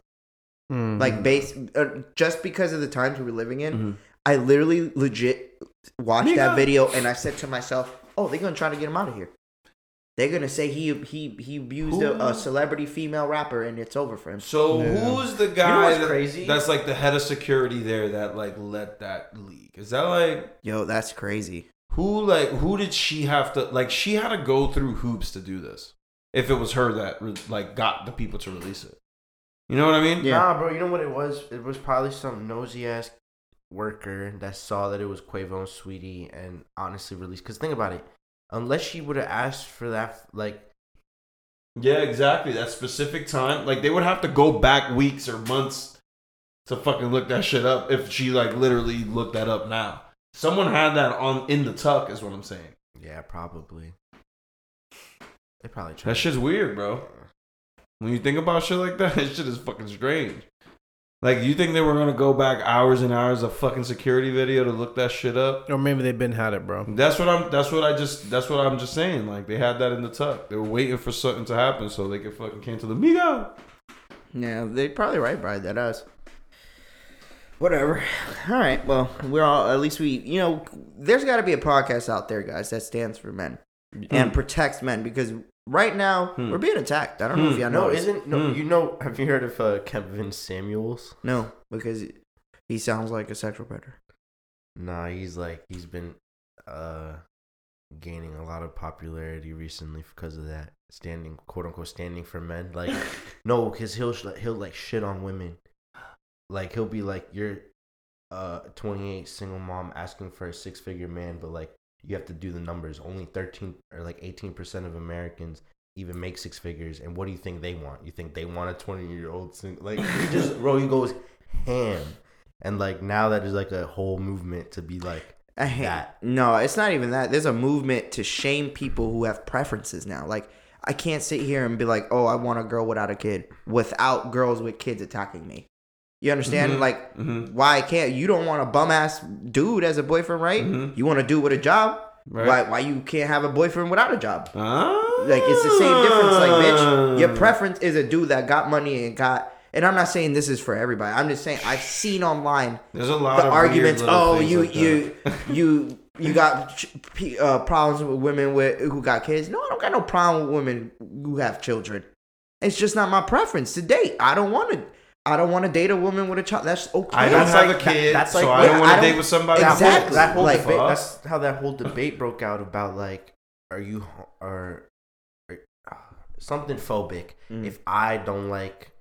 Speaker 2: Mm.
Speaker 1: Like base, uh, just because of the times we were living in,
Speaker 3: Mhm.
Speaker 1: I literally legit watched
Speaker 3: Nigga.
Speaker 1: that video and I said to myself, "Oh, they're gonna try to get him out of here. They're gonna say he he he abused a, a celebrity female rapper and it's over for him."
Speaker 3: So
Speaker 2: Yeah.
Speaker 3: who's the guy
Speaker 4: what's
Speaker 3: that-
Speaker 4: crazy?
Speaker 3: that's like the head of security there that like let that leak? Is that like
Speaker 1: Yo, that's crazy.
Speaker 3: who like who did she have to like she had to go through hoops to do this? If it was her that like got the people to release it. You know what I mean?
Speaker 1: Yeah.
Speaker 4: Nah, bro. You know what it was? It was probably some nosy ass worker that saw that it was Quavo and Sweetie and honestly released. Cause think about it. Unless she would have asked for that, like
Speaker 3: Yeah, exactly. That specific time, like they would have to go back weeks or months to fucking look that shit up. If she like literally looked that up now, someone had that on in the tuck, is what I'm saying.
Speaker 4: yeah, probably. They probably tried.
Speaker 3: That shit's weird, bro. When you think about shit like that, that shit is fucking strange. Like, you think they were gonna go back hours and hours of fucking security video to look that shit up?
Speaker 2: or maybe they've been had it, bro.
Speaker 3: That's what I'm. That's what I just. That's what I'm just saying. Like they had that in the tuck. They were waiting for something to happen so they could fucking cancel the Migo.
Speaker 1: Yeah, they probably right, Brian. That us. Whatever. All right. Well, we're all at least we. You know, there's got to be a podcast out there, guys, that stands for men and mm. protects men because right now
Speaker 3: Hmm.
Speaker 1: we're being attacked. I don't know if
Speaker 3: Hmm.
Speaker 1: y'all
Speaker 4: no,
Speaker 1: know.
Speaker 4: isn't no.
Speaker 3: Hmm.
Speaker 4: You know? Have you heard of uh, Kevin Samuels?
Speaker 1: No, because he sounds like a sexual predator.
Speaker 4: Nah, he's like he's been uh gaining a lot of popularity recently because of that standing quote unquote standing for men. Like no, because he'll he'll like shit on women. Like he'll be like you're uh 28 single mom asking for a six figure man, but like you have to do the numbers. Only 13 or like 18 percent of Americans even make six figures. And what do you think they want? You think they want a 20 year old single? Like he just bro, he goes ham. And like now that is like a whole movement to be like
Speaker 1: I hate
Speaker 4: That.
Speaker 1: No, it's not even that. There's a movement to shame people who have preferences now. Like I can't sit here and be like, "Oh, I want a girl without a kid," without girls with kids attacking me. You understand?
Speaker 3: Mhm.
Speaker 1: Like
Speaker 3: Mm-hmm.
Speaker 1: why I can't? You don't want a bum ass dude as a boyfriend, right?
Speaker 3: Mhm.
Speaker 1: You want a dude with a job.
Speaker 3: Right.
Speaker 1: Why? Why you can't have a boyfriend without a job?
Speaker 3: Ah.
Speaker 1: Like it's the same difference. Like bitch, your preference is a dude that got money and got. And I'm not saying this is for everybody. I'm just saying I've seen online
Speaker 3: There's a lot
Speaker 1: the
Speaker 3: of
Speaker 1: arguments. Oh, you
Speaker 3: like
Speaker 1: you you you got uh, problems with women with who got kids. No, I don't got no problem with women who have children. It's just not my preference to date. I don't want to. I don't want to date a woman with a child. That's okay.
Speaker 3: I don't
Speaker 4: That's
Speaker 3: have
Speaker 4: like-
Speaker 3: a kid,
Speaker 4: that- that's
Speaker 3: so
Speaker 4: like-
Speaker 3: I don't want to
Speaker 1: don't-
Speaker 3: date with somebody.
Speaker 4: that
Speaker 1: Exactly.
Speaker 4: whole, that whole
Speaker 1: Like-
Speaker 4: debate. That's how that whole debate broke out about like, are you are, are uh, something phobic
Speaker 1: Mm.
Speaker 4: if I don't like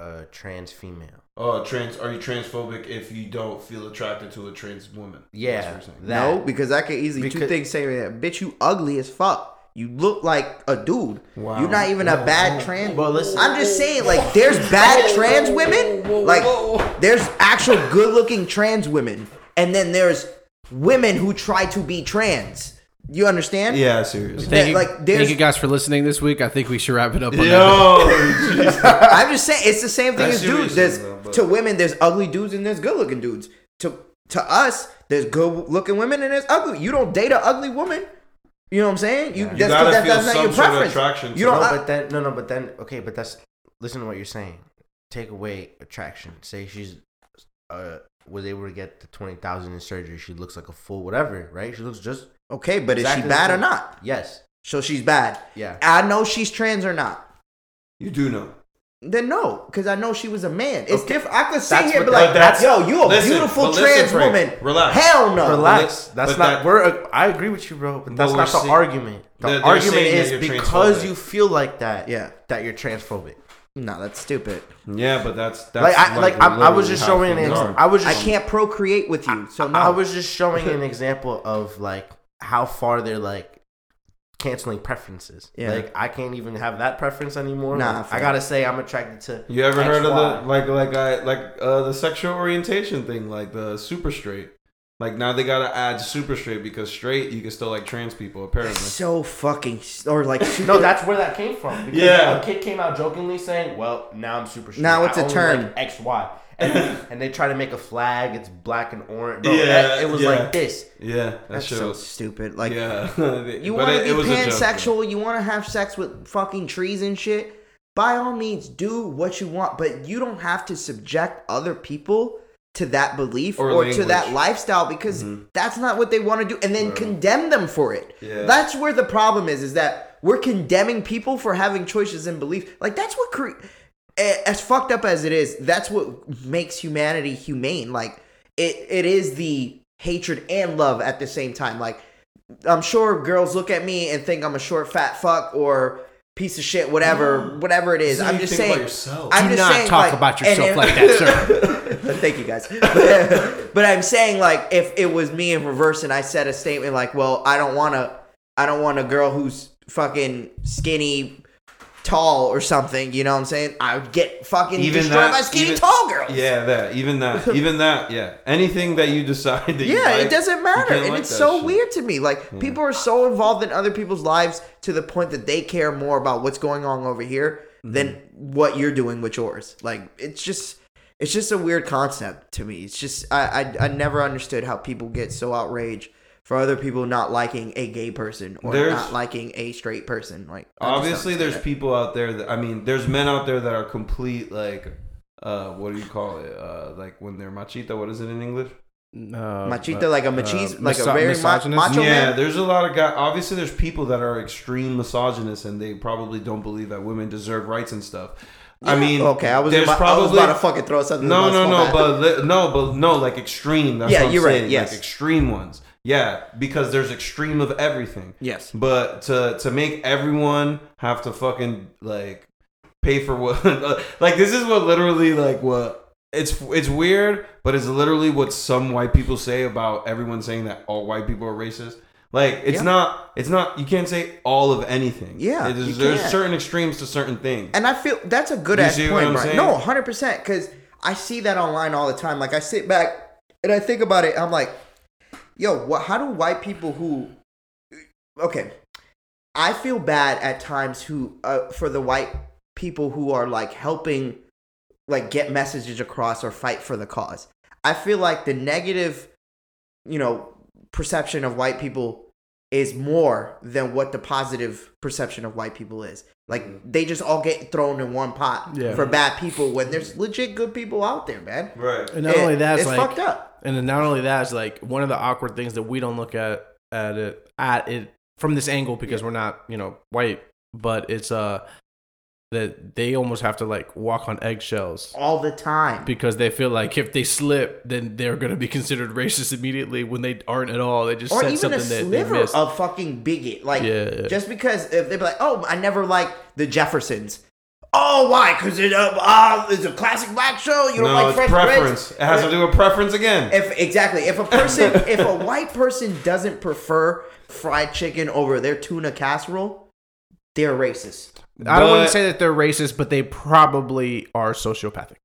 Speaker 4: a trans female?
Speaker 3: Oh, trans? Are you transphobic if you don't feel attracted to a trans woman?
Speaker 4: Yeah,
Speaker 3: That's what you're saying.
Speaker 4: that-
Speaker 1: no, because I could easily two things say that. Bitch, you ugly as fuck. You look like a dude.
Speaker 3: Wow.
Speaker 1: You're not even a bad
Speaker 3: whoa,
Speaker 1: trans.
Speaker 4: But listen-
Speaker 1: I'm just saying, like, there's bad trans women. Like, there's actual good-looking trans women, and then there's women who try to be trans. You understand?
Speaker 3: Yeah, seriously.
Speaker 1: That,
Speaker 2: Thank you,
Speaker 1: like,
Speaker 2: thank you guys for listening this week. I think we should wrap it up. On.
Speaker 3: Yo.
Speaker 1: I'm just saying it's the same thing
Speaker 3: I
Speaker 1: as
Speaker 3: see what you're
Speaker 1: dudes. There's
Speaker 3: though, but-
Speaker 1: to women, there's ugly dudes and there's good looking dudes. To to us, there's good looking women and there's ugly. You don't date an ugly woman. You know what I'm saying? You,
Speaker 3: You
Speaker 1: that's
Speaker 3: gotta
Speaker 1: that, that's not your
Speaker 3: sort of
Speaker 1: preference.
Speaker 3: attraction
Speaker 1: You don't.
Speaker 4: no,
Speaker 1: I-
Speaker 4: but then no, no, but then okay, but that's listen to what you're saying. Take away attraction. Say she's uh was able to get the twenty thousand in surgery. She looks like a fool, whatever, right? She looks just
Speaker 1: okay, but is she bad or not?
Speaker 4: yes,
Speaker 1: So she's bad.
Speaker 4: yeah.
Speaker 1: I know she's trans or not.
Speaker 3: you do know.
Speaker 1: Then no, because I know she was a man. It's
Speaker 4: Okay.
Speaker 1: different. I could sit
Speaker 4: That's
Speaker 1: here and be like,
Speaker 3: but that's-
Speaker 1: "Yo, you a
Speaker 3: listen,
Speaker 1: beautiful
Speaker 3: but listen,
Speaker 1: trans
Speaker 3: Frank,
Speaker 1: woman."
Speaker 3: relax.
Speaker 1: Hell no.
Speaker 4: Relax.
Speaker 3: But
Speaker 4: That's
Speaker 3: that-
Speaker 4: not. we're. I agree with you, bro. But
Speaker 3: But
Speaker 4: that's
Speaker 3: we're
Speaker 4: not the
Speaker 3: saying-
Speaker 4: argument. The
Speaker 3: They're- they're
Speaker 4: argument
Speaker 3: saying that
Speaker 4: is
Speaker 3: you're
Speaker 4: because you feel like that.
Speaker 1: Yeah.
Speaker 4: That you're transphobic.
Speaker 1: No, that's stupid.
Speaker 3: Yeah, but that's that's
Speaker 4: Like I like I, I was just showing an example. I was just, I
Speaker 1: can't procreate with you, so no.
Speaker 4: I was just showing an example of like how far they're like canceling preferences.
Speaker 1: Yeah.
Speaker 4: Like I can't even have that preference anymore.
Speaker 1: Nah,
Speaker 4: Like. I gotta say I'm attracted to.
Speaker 3: You ever heard of
Speaker 4: XY.
Speaker 3: the like like I like uh the sexual orientation thing, like the super straight? Like now they gotta add super straight because straight you can still like trans people apparently.
Speaker 1: so fucking or like super,
Speaker 4: No, that's where that came from. Because
Speaker 3: Yeah.
Speaker 4: a kid came out jokingly saying, "Well, now I'm super straight.
Speaker 1: Now it's
Speaker 4: I
Speaker 1: a
Speaker 4: only
Speaker 1: term.
Speaker 4: like X Y." And, and they try to make a flag. It's black and orange. Bro,
Speaker 3: Yeah,
Speaker 4: that- it was
Speaker 3: yeah.
Speaker 4: like this.
Speaker 3: Yeah, that
Speaker 1: that's so stupid. Like
Speaker 3: yeah.
Speaker 1: You want to be
Speaker 3: was a joke,
Speaker 1: pansexual? You want to have sex with fucking trees and shit? By all means, do what you want, but you don't have to subject other people to that belief
Speaker 3: Or
Speaker 1: or, to that lifestyle because mm-hmm. that's not what they want to do, and then condemn them for it.
Speaker 3: Yeah.
Speaker 1: That's where the problem is: is that we're condemning people for having choices and beliefs. Like that's what cre- a- as fucked up as it is, that's what makes humanity humane. Like it, it is the hatred and love at the same time. Like I'm sure girls look at me and think I'm a short fat fuck or piece of shit, whatever, whatever it is.
Speaker 3: This is how
Speaker 1: I'm just saying. I'm
Speaker 2: Do
Speaker 1: just
Speaker 2: not
Speaker 1: saying,
Speaker 2: talk
Speaker 1: like-
Speaker 2: about yourself
Speaker 1: if-
Speaker 2: like that, sir.
Speaker 1: Thank you guys. But, but I'm saying like if it was me in reverse and I said a statement like, "Well, I don't want to I don't want a girl who's fucking skinny tall or something, you know what I'm saying? I would get fucking
Speaker 3: Even
Speaker 1: destroyed
Speaker 3: that,
Speaker 1: by skinny
Speaker 3: even-
Speaker 1: tall girls.
Speaker 3: Yeah, that even that even that yeah. Anything that you decide that you
Speaker 1: Yeah,
Speaker 3: like,
Speaker 1: it doesn't matter. And
Speaker 3: like
Speaker 1: it's so
Speaker 3: shit.
Speaker 1: weird to me. Like people are so involved in other people's lives to the point that they care more about what's going on over here than
Speaker 3: Mm-hmm.
Speaker 1: what you're doing with yours. Like it's just it's just a weird concept to me. It's just I I, I never understood how people get so outraged for other people not liking a gay person or
Speaker 3: There's-
Speaker 1: not liking a straight person. Like
Speaker 3: Obviously, there's
Speaker 1: understand
Speaker 3: people out there that I mean, there's men out there that are complete like, uh, what do you call it? Uh, like when they're machita. What is it in English?
Speaker 2: Uh,
Speaker 1: Machista,
Speaker 2: uh,
Speaker 1: like a
Speaker 2: uh,
Speaker 1: machis- like a
Speaker 2: miso-
Speaker 1: very ma- macho
Speaker 3: yeah,
Speaker 1: man?
Speaker 3: there's a lot of guys. Obviously, there's people that are extreme misogynists, and they probably don't believe that women deserve rights and stuff. I mean,
Speaker 1: okay, I was
Speaker 3: there's
Speaker 1: about, I was about to fucking throw something.
Speaker 3: No,
Speaker 1: in my
Speaker 3: no, no, but li- no, but no, like extreme. That's
Speaker 1: Yeah,
Speaker 3: what I'm
Speaker 1: you're right, yes.
Speaker 3: like extreme ones. Yeah, because there's extreme of everything.
Speaker 1: yes.
Speaker 3: But to to make everyone have to fucking like pay for what like this is what literally like what it's it's weird, but it's literally what some white people say about everyone saying that all white people are racist. Like it's
Speaker 1: Yeah.
Speaker 3: not it's not you can't say all of anything.
Speaker 1: Yeah,
Speaker 3: It is-
Speaker 1: you
Speaker 3: there's certain extremes to certain things.
Speaker 1: And I feel that's a good
Speaker 3: You
Speaker 1: ass point,
Speaker 3: I'm
Speaker 1: Brian.
Speaker 3: saying?
Speaker 1: No, hundred percent. Because I see that online all the time. Like I sit back and I think about it. I'm like, yo, what? How do white people who? Okay, I feel bad at times who uh, for the white people who are like helping, like get messages across or fight for the cause. I feel like the negative, you know, perception of white people is more than what the positive perception of white people is. Like they just all get thrown in one pot
Speaker 2: Yeah.
Speaker 1: for bad people when there's legit good people out there, man.
Speaker 3: right.
Speaker 2: And not
Speaker 1: It-
Speaker 2: only that,
Speaker 1: it's
Speaker 2: like,
Speaker 1: fucked up.
Speaker 2: And then not only that is like one of the awkward things that we don't look at at it at it from this angle because we're not, you know, white, but it's uh that they almost have to like walk on eggshells
Speaker 1: all the time.
Speaker 2: because they feel like if they slip, then they're gonna be considered racist immediately when they aren't at all. They just
Speaker 1: Or
Speaker 2: said
Speaker 1: even
Speaker 2: something
Speaker 1: a
Speaker 2: that they
Speaker 1: sliver
Speaker 2: missed.
Speaker 1: of fucking bigot. Like
Speaker 2: Yeah, yeah.
Speaker 1: just because if they'd be like, oh, I never liked the Jeffersons. Oh, why? Because it uh, uh, it's a classic black show. You don't
Speaker 3: No,
Speaker 1: like
Speaker 3: it's
Speaker 1: Fresh
Speaker 3: preference.
Speaker 1: Prince?
Speaker 3: It has to do with preference again.
Speaker 1: If exactly, if a person, if a white person doesn't prefer fried chicken over their tuna casserole, they're racist.
Speaker 2: I don't want to say that they're racist, but they probably are sociopathic.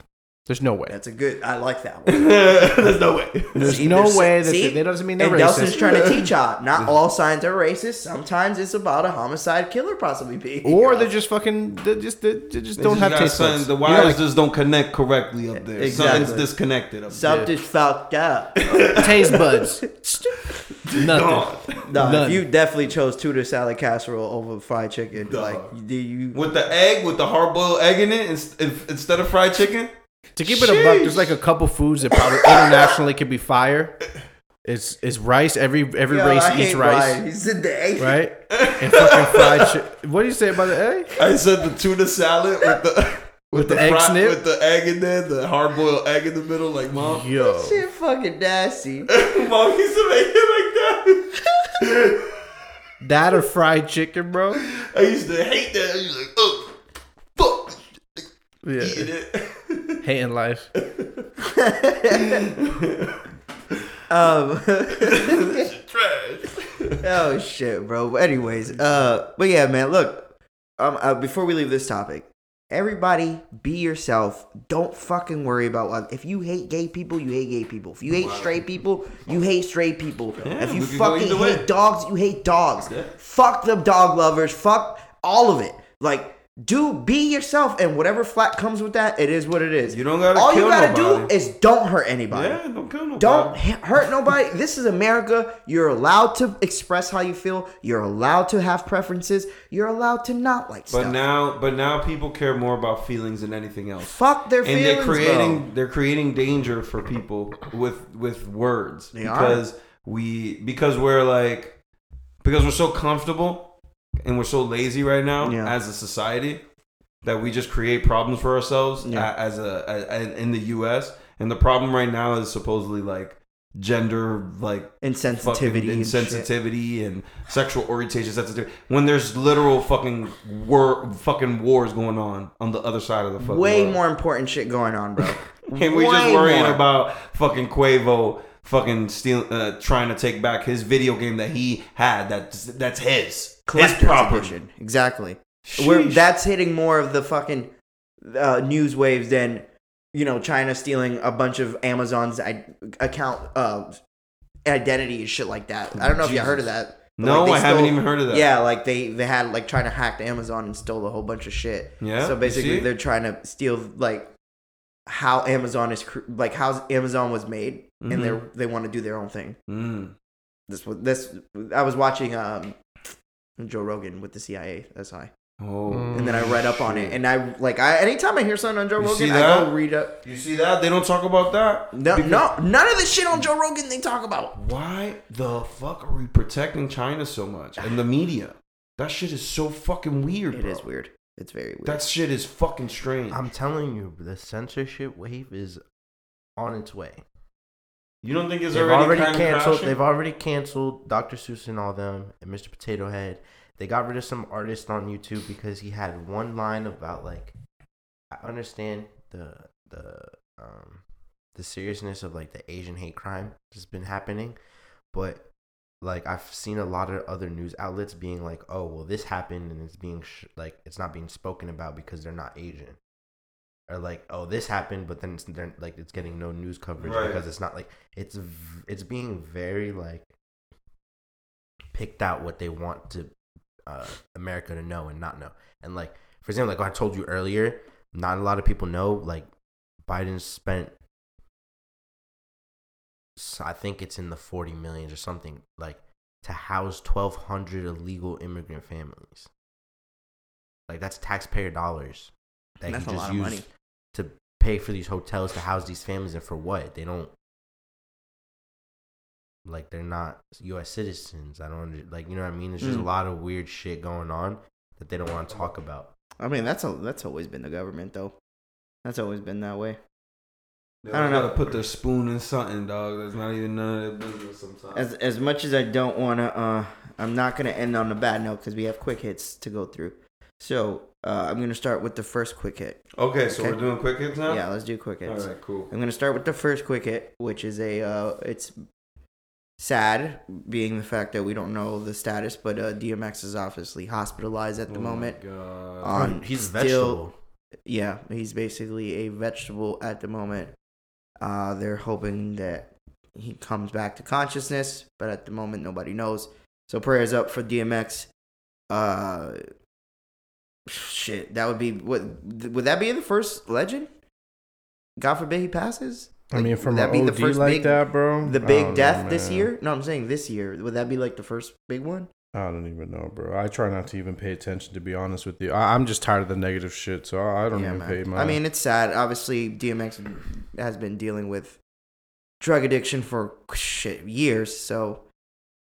Speaker 2: There's no way.
Speaker 1: That's a good. I like that one.
Speaker 3: There's no way.
Speaker 2: There's
Speaker 1: See,
Speaker 2: no
Speaker 1: there's-
Speaker 2: way that
Speaker 1: see?
Speaker 2: they, that doesn't mean they're
Speaker 1: and Nelson's trying to teach y'all. Not all signs are racist. Sometimes it's about a homicide killer possibly being.
Speaker 2: or they're just fucking. They just they, they just
Speaker 3: They
Speaker 2: don't
Speaker 3: just
Speaker 2: have taste
Speaker 3: something-
Speaker 2: buds.
Speaker 3: The
Speaker 2: You know,
Speaker 3: wires
Speaker 2: like,
Speaker 3: just don't connect correctly up there.
Speaker 1: Exactly.
Speaker 3: Something's disconnected up there.
Speaker 1: something's fucked up.
Speaker 2: taste buds. Nothing.
Speaker 1: No,
Speaker 2: None.
Speaker 1: if you definitely chose tuna salad casserole over fried chicken, like do you?
Speaker 3: With the egg, with the hard boiled egg in it, instead of fried chicken.
Speaker 2: To keep it a buck, there's like a couple foods that probably internationally could be fire. It's it's rice. Every every
Speaker 1: Yo,
Speaker 2: race
Speaker 1: I
Speaker 2: eats
Speaker 1: hate
Speaker 2: rice,
Speaker 1: Brian. He said the egg.
Speaker 2: right? And fucking fried shit. What do you say about the egg?
Speaker 3: I said the tuna salad with the with,
Speaker 2: the egg
Speaker 3: fri-
Speaker 2: snip?
Speaker 3: with the egg in there, the hard boiled egg in the middle, like mom.
Speaker 2: Yo,
Speaker 1: Shit, fucking nasty.
Speaker 3: mom used to make it like that.
Speaker 2: that or fried chicken, bro.
Speaker 3: I used to hate that. I to like, oh, fuck.
Speaker 2: Yeah.
Speaker 3: eating it.
Speaker 2: Hating life.
Speaker 1: Um,
Speaker 3: Trash.
Speaker 1: oh shit, bro. But anyways, uh, but yeah, man. Look, um, uh, before we leave this topic, everybody be yourself. Don't fucking worry about what. If you hate gay people, you hate gay people. If you hate straight people, you hate straight people.
Speaker 3: Yeah,
Speaker 1: if you
Speaker 3: we could go
Speaker 1: fucking
Speaker 3: either way.
Speaker 1: hate dogs, you hate dogs.
Speaker 3: Yeah.
Speaker 1: Fuck the dog lovers. Fuck all of it. Like. Do be yourself, and whatever flat comes with that, it is what it is.
Speaker 3: You don't gotta
Speaker 1: All you gotta
Speaker 3: nobody.
Speaker 1: do is don't hurt anybody.
Speaker 3: Yeah, don't kill nobody.
Speaker 1: Don't hurt nobody. This is America. You're allowed to express how you feel. You're allowed to have preferences. You're allowed to not like stuff.
Speaker 3: But
Speaker 1: stuff.
Speaker 3: now, but now people care more about feelings than anything else.
Speaker 1: fuck their
Speaker 3: and
Speaker 1: feelings,
Speaker 3: they're creating
Speaker 1: bro.
Speaker 3: they're creating danger for people with with words
Speaker 1: They are.
Speaker 3: because we because we're like because we're so comfortable and we're so lazy right now
Speaker 1: Yeah.
Speaker 3: as a society that we just create problems for ourselves
Speaker 1: Yeah.
Speaker 3: a- as a, a, in the U.S. and the problem right now is supposedly like gender like
Speaker 1: Insensitivity,
Speaker 3: fucking
Speaker 1: and
Speaker 3: insensitivity and, sexual orientation sensitivity when there's literal fucking war fucking wars going on on the other side of the fucking
Speaker 1: Way
Speaker 3: world.
Speaker 1: more important shit going on, bro.
Speaker 3: and we just worrying
Speaker 1: more.
Speaker 3: about fucking Quavo fucking steal uh, trying to take back his video game that he had that's that's his his
Speaker 1: Collector's
Speaker 3: property
Speaker 1: edition. Exactly. Where
Speaker 3: Sheesh.
Speaker 1: that's hitting more of the fucking uh, news waves than you know China stealing a bunch of Amazon's I- account uh, identity and shit like that. I don't know if you heard of that. but,
Speaker 3: no
Speaker 1: like, they
Speaker 3: I haven't
Speaker 1: stole-
Speaker 3: even heard of that
Speaker 1: Yeah, like they they had like trying to hack the Amazon and stole a whole bunch of shit.
Speaker 3: Yeah,
Speaker 1: So
Speaker 3: you
Speaker 1: basically,
Speaker 3: see?
Speaker 1: they're trying to steal like how Amazon is like how Amazon was made,
Speaker 3: Mhm.
Speaker 1: and they they want to do their own thing.
Speaker 3: Mm.
Speaker 1: This was this. I was watching um Joe Rogan with the CIA. That's why.
Speaker 3: oh
Speaker 1: And then I read up on it, and I like I anytime I hear something on Joe
Speaker 3: You
Speaker 1: Rogan, I go read up.
Speaker 3: you see that they don't talk about that
Speaker 1: No,
Speaker 3: Because-
Speaker 1: no, none of the shit on Joe Rogan they talk about.
Speaker 3: why the fuck are we protecting China so much and the media that shit is so fucking weird
Speaker 1: It
Speaker 3: bro.
Speaker 1: is weird. It's very weird.
Speaker 3: that shit is fucking strange
Speaker 4: I'm telling you, the censorship wave is on its way.
Speaker 3: you don't think it's
Speaker 4: They've
Speaker 3: already,
Speaker 4: already, canceled.
Speaker 3: crashing?
Speaker 4: They've already canceled Dr. Seuss and all them, and Mr. Potato Head. They got rid of some artist on YouTube because he had one line about like, I understand the the um the seriousness of like the Asian hate crime that's been happening, but like I've seen a lot of other news outlets being like, oh well, this happened and it's being sh- like it's not being spoken about because they're not Asian. Or like, oh, this happened, but then it's they're, like it's getting no news coverage
Speaker 3: Right.
Speaker 4: because it's not like it's v- it's being very like picked out what they want to uh, America to know and not know. And like for example, like I told you earlier, not a lot of people know like Biden spent I think it's in the 40 millions or something like to house 1200 illegal immigrant families. Like that's taxpayer dollars that
Speaker 1: That's a
Speaker 4: just
Speaker 1: use
Speaker 4: to pay for these hotels to house these families and for what? They don't like they're not US citizens. I don't under, like you know what I mean? There's just
Speaker 1: Mm.
Speaker 4: a lot of weird shit going on that they don't want to talk about.
Speaker 1: I mean, that's a, that's always been the government though. That's always been that way.
Speaker 3: They
Speaker 1: I don't know.
Speaker 3: gotta put their spoon in something, dog. That's not even none of their business sometimes.
Speaker 1: As as much as I don't want to, uh, I'm not gonna end on a bad note because we have quick hits to go through. So uh, I'm gonna start with the first quick hit.
Speaker 3: okay, so
Speaker 1: Okay.
Speaker 3: we're doing quick hits now.
Speaker 1: Yeah, let's do quick hits.
Speaker 3: All right, cool.
Speaker 1: I'm gonna start with the first quick hit, which is a uh, it's sad, being the fact that we don't know the status, but uh, DMX is obviously hospitalized at the
Speaker 3: Oh my
Speaker 1: moment.
Speaker 3: God.
Speaker 1: On
Speaker 4: He's
Speaker 1: still-
Speaker 4: vegetable.
Speaker 1: Yeah, he's basically a vegetable at the moment. Uh, they're hoping that he comes back to consciousness, but at the moment nobody knows. So prayers up for DMX. Uh, shit, that would be what? Would that be the first legend? God forbid he passes.
Speaker 2: I mean, from
Speaker 1: that be the first
Speaker 2: like
Speaker 1: big,
Speaker 2: that, bro.
Speaker 1: the big
Speaker 2: don't
Speaker 1: death
Speaker 2: know,
Speaker 1: this year? No, I'm saying this year. Would that be like the first big one?
Speaker 2: I don't even know, bro. I try not to even pay attention, to be honest with you. I, I'm just tired of the negative shit, so I, I don't even pay my.
Speaker 1: I mean, it's sad. Obviously, DMX has been dealing with drug addiction for shit years. So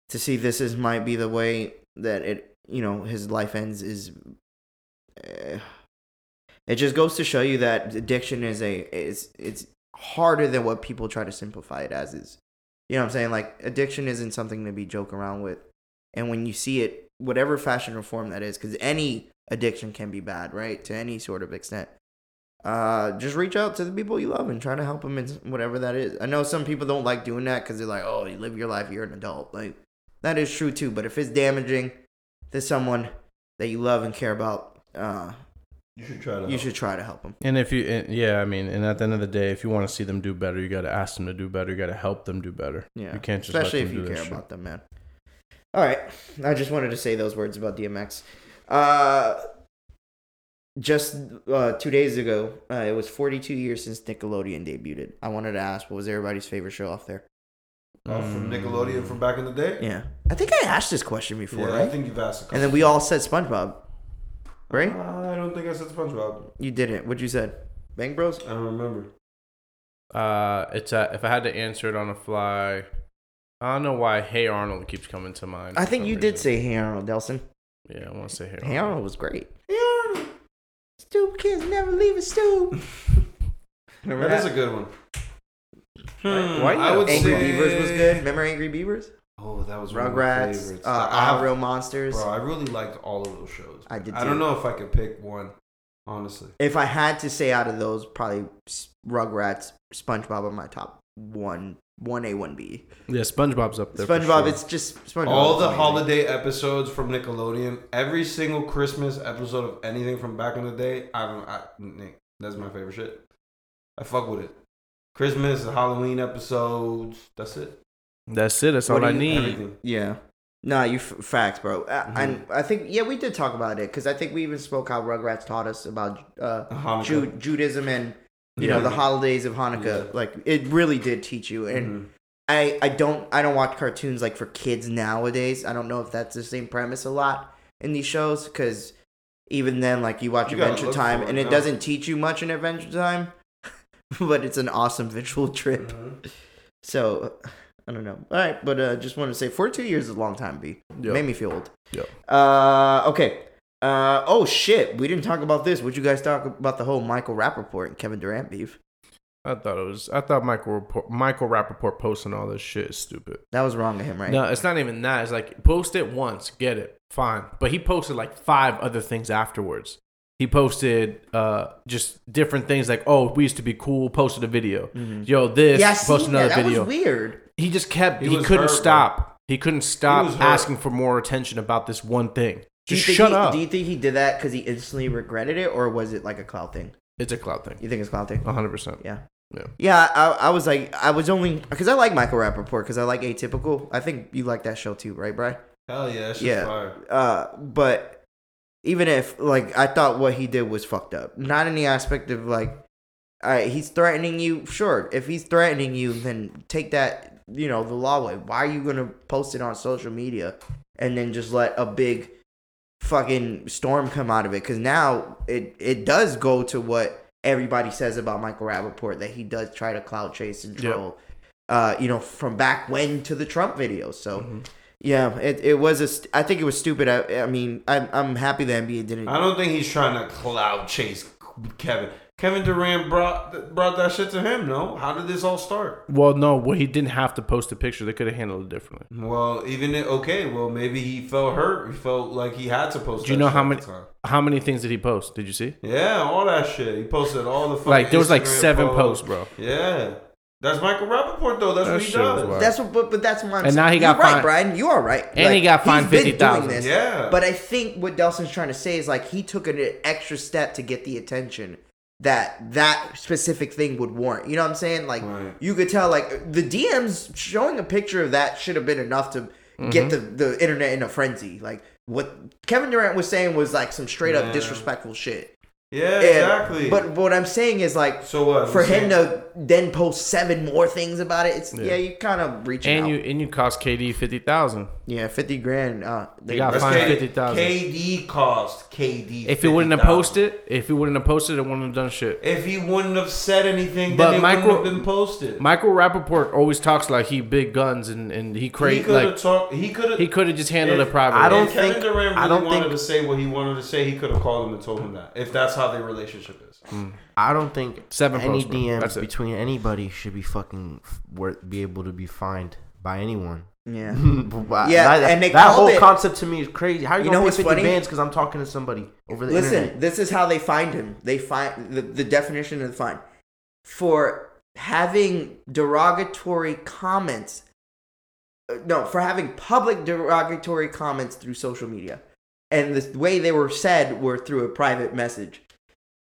Speaker 1: to see this is might be the way that it, you know, his life ends is. Uh, it just goes to show you that addiction is a is it's harder than what people try to simplify it as is. You know what I'm saying? Like addiction isn't something to be joke around with. And when you see it, whatever fashion or form that is, because any addiction can be bad, right? To any sort of extent. uh, just reach out to the people you love and try to help them in whatever that is. I know some people don't like doing that because they're like, oh, you live your life, you're an adult. Like that is true too. But if it's damaging to someone that you love and care about, uh,
Speaker 3: You should try to.
Speaker 1: you should try to help them.
Speaker 2: And if you, and yeah, I mean, and at the end of the day, if you want to see them do better, you got to ask them to do better. You got to help them do better.
Speaker 1: Yeah,
Speaker 2: You can't just
Speaker 1: especially
Speaker 2: let
Speaker 1: if you care
Speaker 2: shit.
Speaker 1: about them, man. All right, I just wanted to say those words about DMX. Uh, just uh, two days ago, uh, it was 42 years since Nickelodeon debuted. I wanted to ask, what was everybody's favorite show off there?
Speaker 3: Oh, from Nickelodeon from back in the day.
Speaker 1: Yeah, I think I asked this question before,
Speaker 3: Yeah,
Speaker 1: right?
Speaker 3: I think you've asked. A couple
Speaker 1: and then we all said SpongeBob, right?
Speaker 3: I don't think I said SpongeBob.
Speaker 1: You didn't. What you said? Bang Bros.
Speaker 3: I don't remember.
Speaker 2: Uh, it's uh, if I had to answer it on the fly, I don't know why Hey Arnold keeps coming to mind.
Speaker 1: I think
Speaker 2: some
Speaker 1: you did say Hey Arnold, Delson.
Speaker 2: Yeah, I want to say Hey Arnold.
Speaker 1: Hey Arnold was great. Hey Arnold. Stoop kids never leave a stoop. Remember
Speaker 3: That is a good one.
Speaker 2: Why- why you
Speaker 3: I would
Speaker 1: Angry
Speaker 3: say-
Speaker 1: Beavers was good. Remember Angry Beavers?
Speaker 3: Oh, that was one
Speaker 1: Rugrats,
Speaker 3: favorites.
Speaker 1: uh,
Speaker 3: I-
Speaker 1: Our Real Monsters.
Speaker 3: Bro, I really liked all of those shows.
Speaker 1: I did
Speaker 3: I don't know if I could pick one, honestly.
Speaker 1: If I had to say out of those, probably Rugrats, SpongeBob are my top one, one A, one B.
Speaker 2: Yeah, SpongeBob's up there. for
Speaker 1: SpongeBob,
Speaker 2: sure.
Speaker 1: it's just SpongeBob.
Speaker 3: all the
Speaker 1: amazing.
Speaker 3: holiday episodes from Nickelodeon, every single Christmas episode of anything from back in the day, I don't. I, Nick, that's my favorite shit. I fuck with it. Christmas, Halloween episodes. That's it.
Speaker 2: That's it. That's
Speaker 1: What
Speaker 2: all
Speaker 1: do
Speaker 2: I
Speaker 1: you-
Speaker 2: need.
Speaker 3: Everything.
Speaker 1: Yeah. Nah, you f- facts, bro.
Speaker 3: Mhm.
Speaker 1: And I think yeah, we did talk about it because I think we even spoke how Rugrats taught us about uh,
Speaker 3: Hanukkah.
Speaker 1: Ju- Judaism and you
Speaker 3: Yeah.
Speaker 1: know the holidays of Hanukkah.
Speaker 3: Yeah.
Speaker 1: Like it really did teach you. And
Speaker 3: Mhm.
Speaker 1: I I don't I don't watch cartoons like for kids nowadays. I don't know if that's the same premise a lot in these shows because even then like you watch
Speaker 3: You
Speaker 1: Adventure Time
Speaker 3: it
Speaker 1: and it
Speaker 3: now.
Speaker 1: doesn't teach you much in Adventure Time, but it's an awesome visual trip.
Speaker 3: Mhm.
Speaker 1: So I don't know. All right, but uh, just want to say, for two years is a long time. B
Speaker 2: Yo.
Speaker 1: made me feel old.
Speaker 2: Yeah.
Speaker 1: Uh, okay. Uh, oh shit, we didn't talk about this. Would you guys talk about the whole Michael Rappaport and Kevin Durant beef?
Speaker 2: I thought it was. I thought Michael Rapport, Michael Rappaport posting all this shit is stupid.
Speaker 1: That was wrong of him, right?
Speaker 2: No, it's not even that. It's like post it once, get it, fine. But he posted like five other things afterwards. He posted uh just different things like, oh, we used to be cool. Posted a video.
Speaker 1: Mhm.
Speaker 2: Yo, this.
Speaker 1: Yeah, I
Speaker 2: posted
Speaker 1: seen that.
Speaker 2: another
Speaker 1: That
Speaker 2: video.
Speaker 1: was weird.
Speaker 2: He just kept.
Speaker 3: He
Speaker 2: He, couldn't
Speaker 3: hurt, bro.
Speaker 2: stop. He couldn't stop
Speaker 3: was hurt.
Speaker 2: asking for more attention about this one thing.
Speaker 1: Do you
Speaker 2: Just
Speaker 1: think
Speaker 2: shut
Speaker 1: he,
Speaker 2: up.
Speaker 1: Do you think he did that because he instantly regretted it, or was it like a cloud thing?
Speaker 2: it's a cloud thing.
Speaker 1: You think it's cloud thing?
Speaker 2: hundred percent.
Speaker 1: Yeah.
Speaker 2: Yeah.
Speaker 1: Yeah, I, I was like, I was only because I like Michael Rappaport because I like Atypical. I think you like that show too, right, Bry?
Speaker 3: Hell yeah, that's
Speaker 1: Yeah.
Speaker 3: fire.
Speaker 1: Uh, but even if like I thought what he did was fucked up, not in the aspect of like, all right, he's threatening you. Sure, if he's threatening you, then take that you know the law way. Why are you gonna post it on social media and then just let a big fucking storm come out of it? Because now it it does go to what everybody says about Michael Rappaport that he does try to cloud chase and
Speaker 2: Yep.
Speaker 1: Uh, you know, from back when to the Trump videos. So.
Speaker 2: Mhm.
Speaker 1: Yeah, it, it was a. St- I think it was stupid. I, I mean, I'm I'm happy the NBA didn't.
Speaker 3: I don't think he's trying to cloud chase Kevin. Kevin Durant brought brought that shit to him. No, how did this all start?
Speaker 2: Well, no, well, he didn't have to post a picture. They could have handled it differently.
Speaker 3: Well, even it, okay. Well, maybe he felt hurt. He felt like he had to post.
Speaker 2: Do you
Speaker 3: that
Speaker 2: know
Speaker 3: shit
Speaker 2: how many- How many things did he post? Did you see?
Speaker 3: Yeah, all that shit. He posted all the fucking
Speaker 2: Like there was like
Speaker 3: Instagram
Speaker 2: seven
Speaker 3: photos.
Speaker 2: posts, bro.
Speaker 3: Yeah, that's Michael Rappaport though. That's
Speaker 2: That
Speaker 3: what he does.
Speaker 1: That's what, but, but that's why I'm
Speaker 2: And
Speaker 1: saying.
Speaker 2: now he
Speaker 1: You're
Speaker 2: got
Speaker 1: right. Brian. You are right.
Speaker 2: And he got fined
Speaker 1: he's been doing
Speaker 2: $50,000.
Speaker 3: Yeah,
Speaker 1: But I think what Delson's trying to say is like he took an extra step to get the attention that that specific thing would warrant. You know what I'm saying? Like
Speaker 3: Right.
Speaker 1: you could tell, like the DMs showing a picture of that should have been enough to get mm-hmm. the the internet in a frenzy. Like what Kevin Durant was saying was like some straight up
Speaker 3: Yeah.
Speaker 1: disrespectful shit.
Speaker 3: Yeah,
Speaker 1: And-
Speaker 3: exactly.
Speaker 1: But what I'm saying is like
Speaker 3: so what?
Speaker 1: for him
Speaker 3: saying-
Speaker 1: to then post seven more things about it, it's yeah,
Speaker 2: Yeah.
Speaker 1: you kind of reaching
Speaker 2: And
Speaker 1: out.
Speaker 2: you and you cost KD fifty thousand.
Speaker 1: yeah, fifty grand. Uh,
Speaker 2: They got fined
Speaker 3: K-
Speaker 2: 50,000.
Speaker 3: KD cost KD.
Speaker 2: If he wouldn't have posted, if he wouldn't have posted, it wouldn't have done shit.
Speaker 3: if he wouldn't have said anything,
Speaker 2: But
Speaker 3: then it
Speaker 2: Michael-
Speaker 3: wouldn't have been posted.
Speaker 2: Michael Rappaport always talks like he big guns and, and he
Speaker 3: he
Speaker 2: crazy.
Speaker 3: could have
Speaker 2: Like
Speaker 3: talked. He could have.
Speaker 2: he could have just handled
Speaker 3: If-
Speaker 2: it privately.
Speaker 4: I don't
Speaker 3: if Kevin
Speaker 4: think-
Speaker 3: Durant
Speaker 4: I
Speaker 3: really
Speaker 4: don't
Speaker 3: wanted
Speaker 4: think-
Speaker 3: to say what he wanted to say, he could have called him and told him that. If that's how their relationship is.
Speaker 4: I don't think
Speaker 2: Seven
Speaker 4: any
Speaker 2: posts.
Speaker 4: DMs between anybody should be fucking worth be able to be fined by anyone.
Speaker 1: Yeah.
Speaker 4: Wow,
Speaker 1: Yeah,
Speaker 4: that,
Speaker 1: and they
Speaker 4: that whole
Speaker 1: it-
Speaker 4: concept to me is crazy. How are you,
Speaker 1: You
Speaker 4: gonna
Speaker 1: know
Speaker 4: pay
Speaker 1: what's
Speaker 4: 50
Speaker 1: funny?
Speaker 4: bands because I'm talking to somebody over the
Speaker 1: Listen,
Speaker 4: internet?
Speaker 1: this is how they find him. They find the, the definition of the fine for having derogatory comments. uh, No, for having public derogatory comments through social media, and the way they were said were through a private message.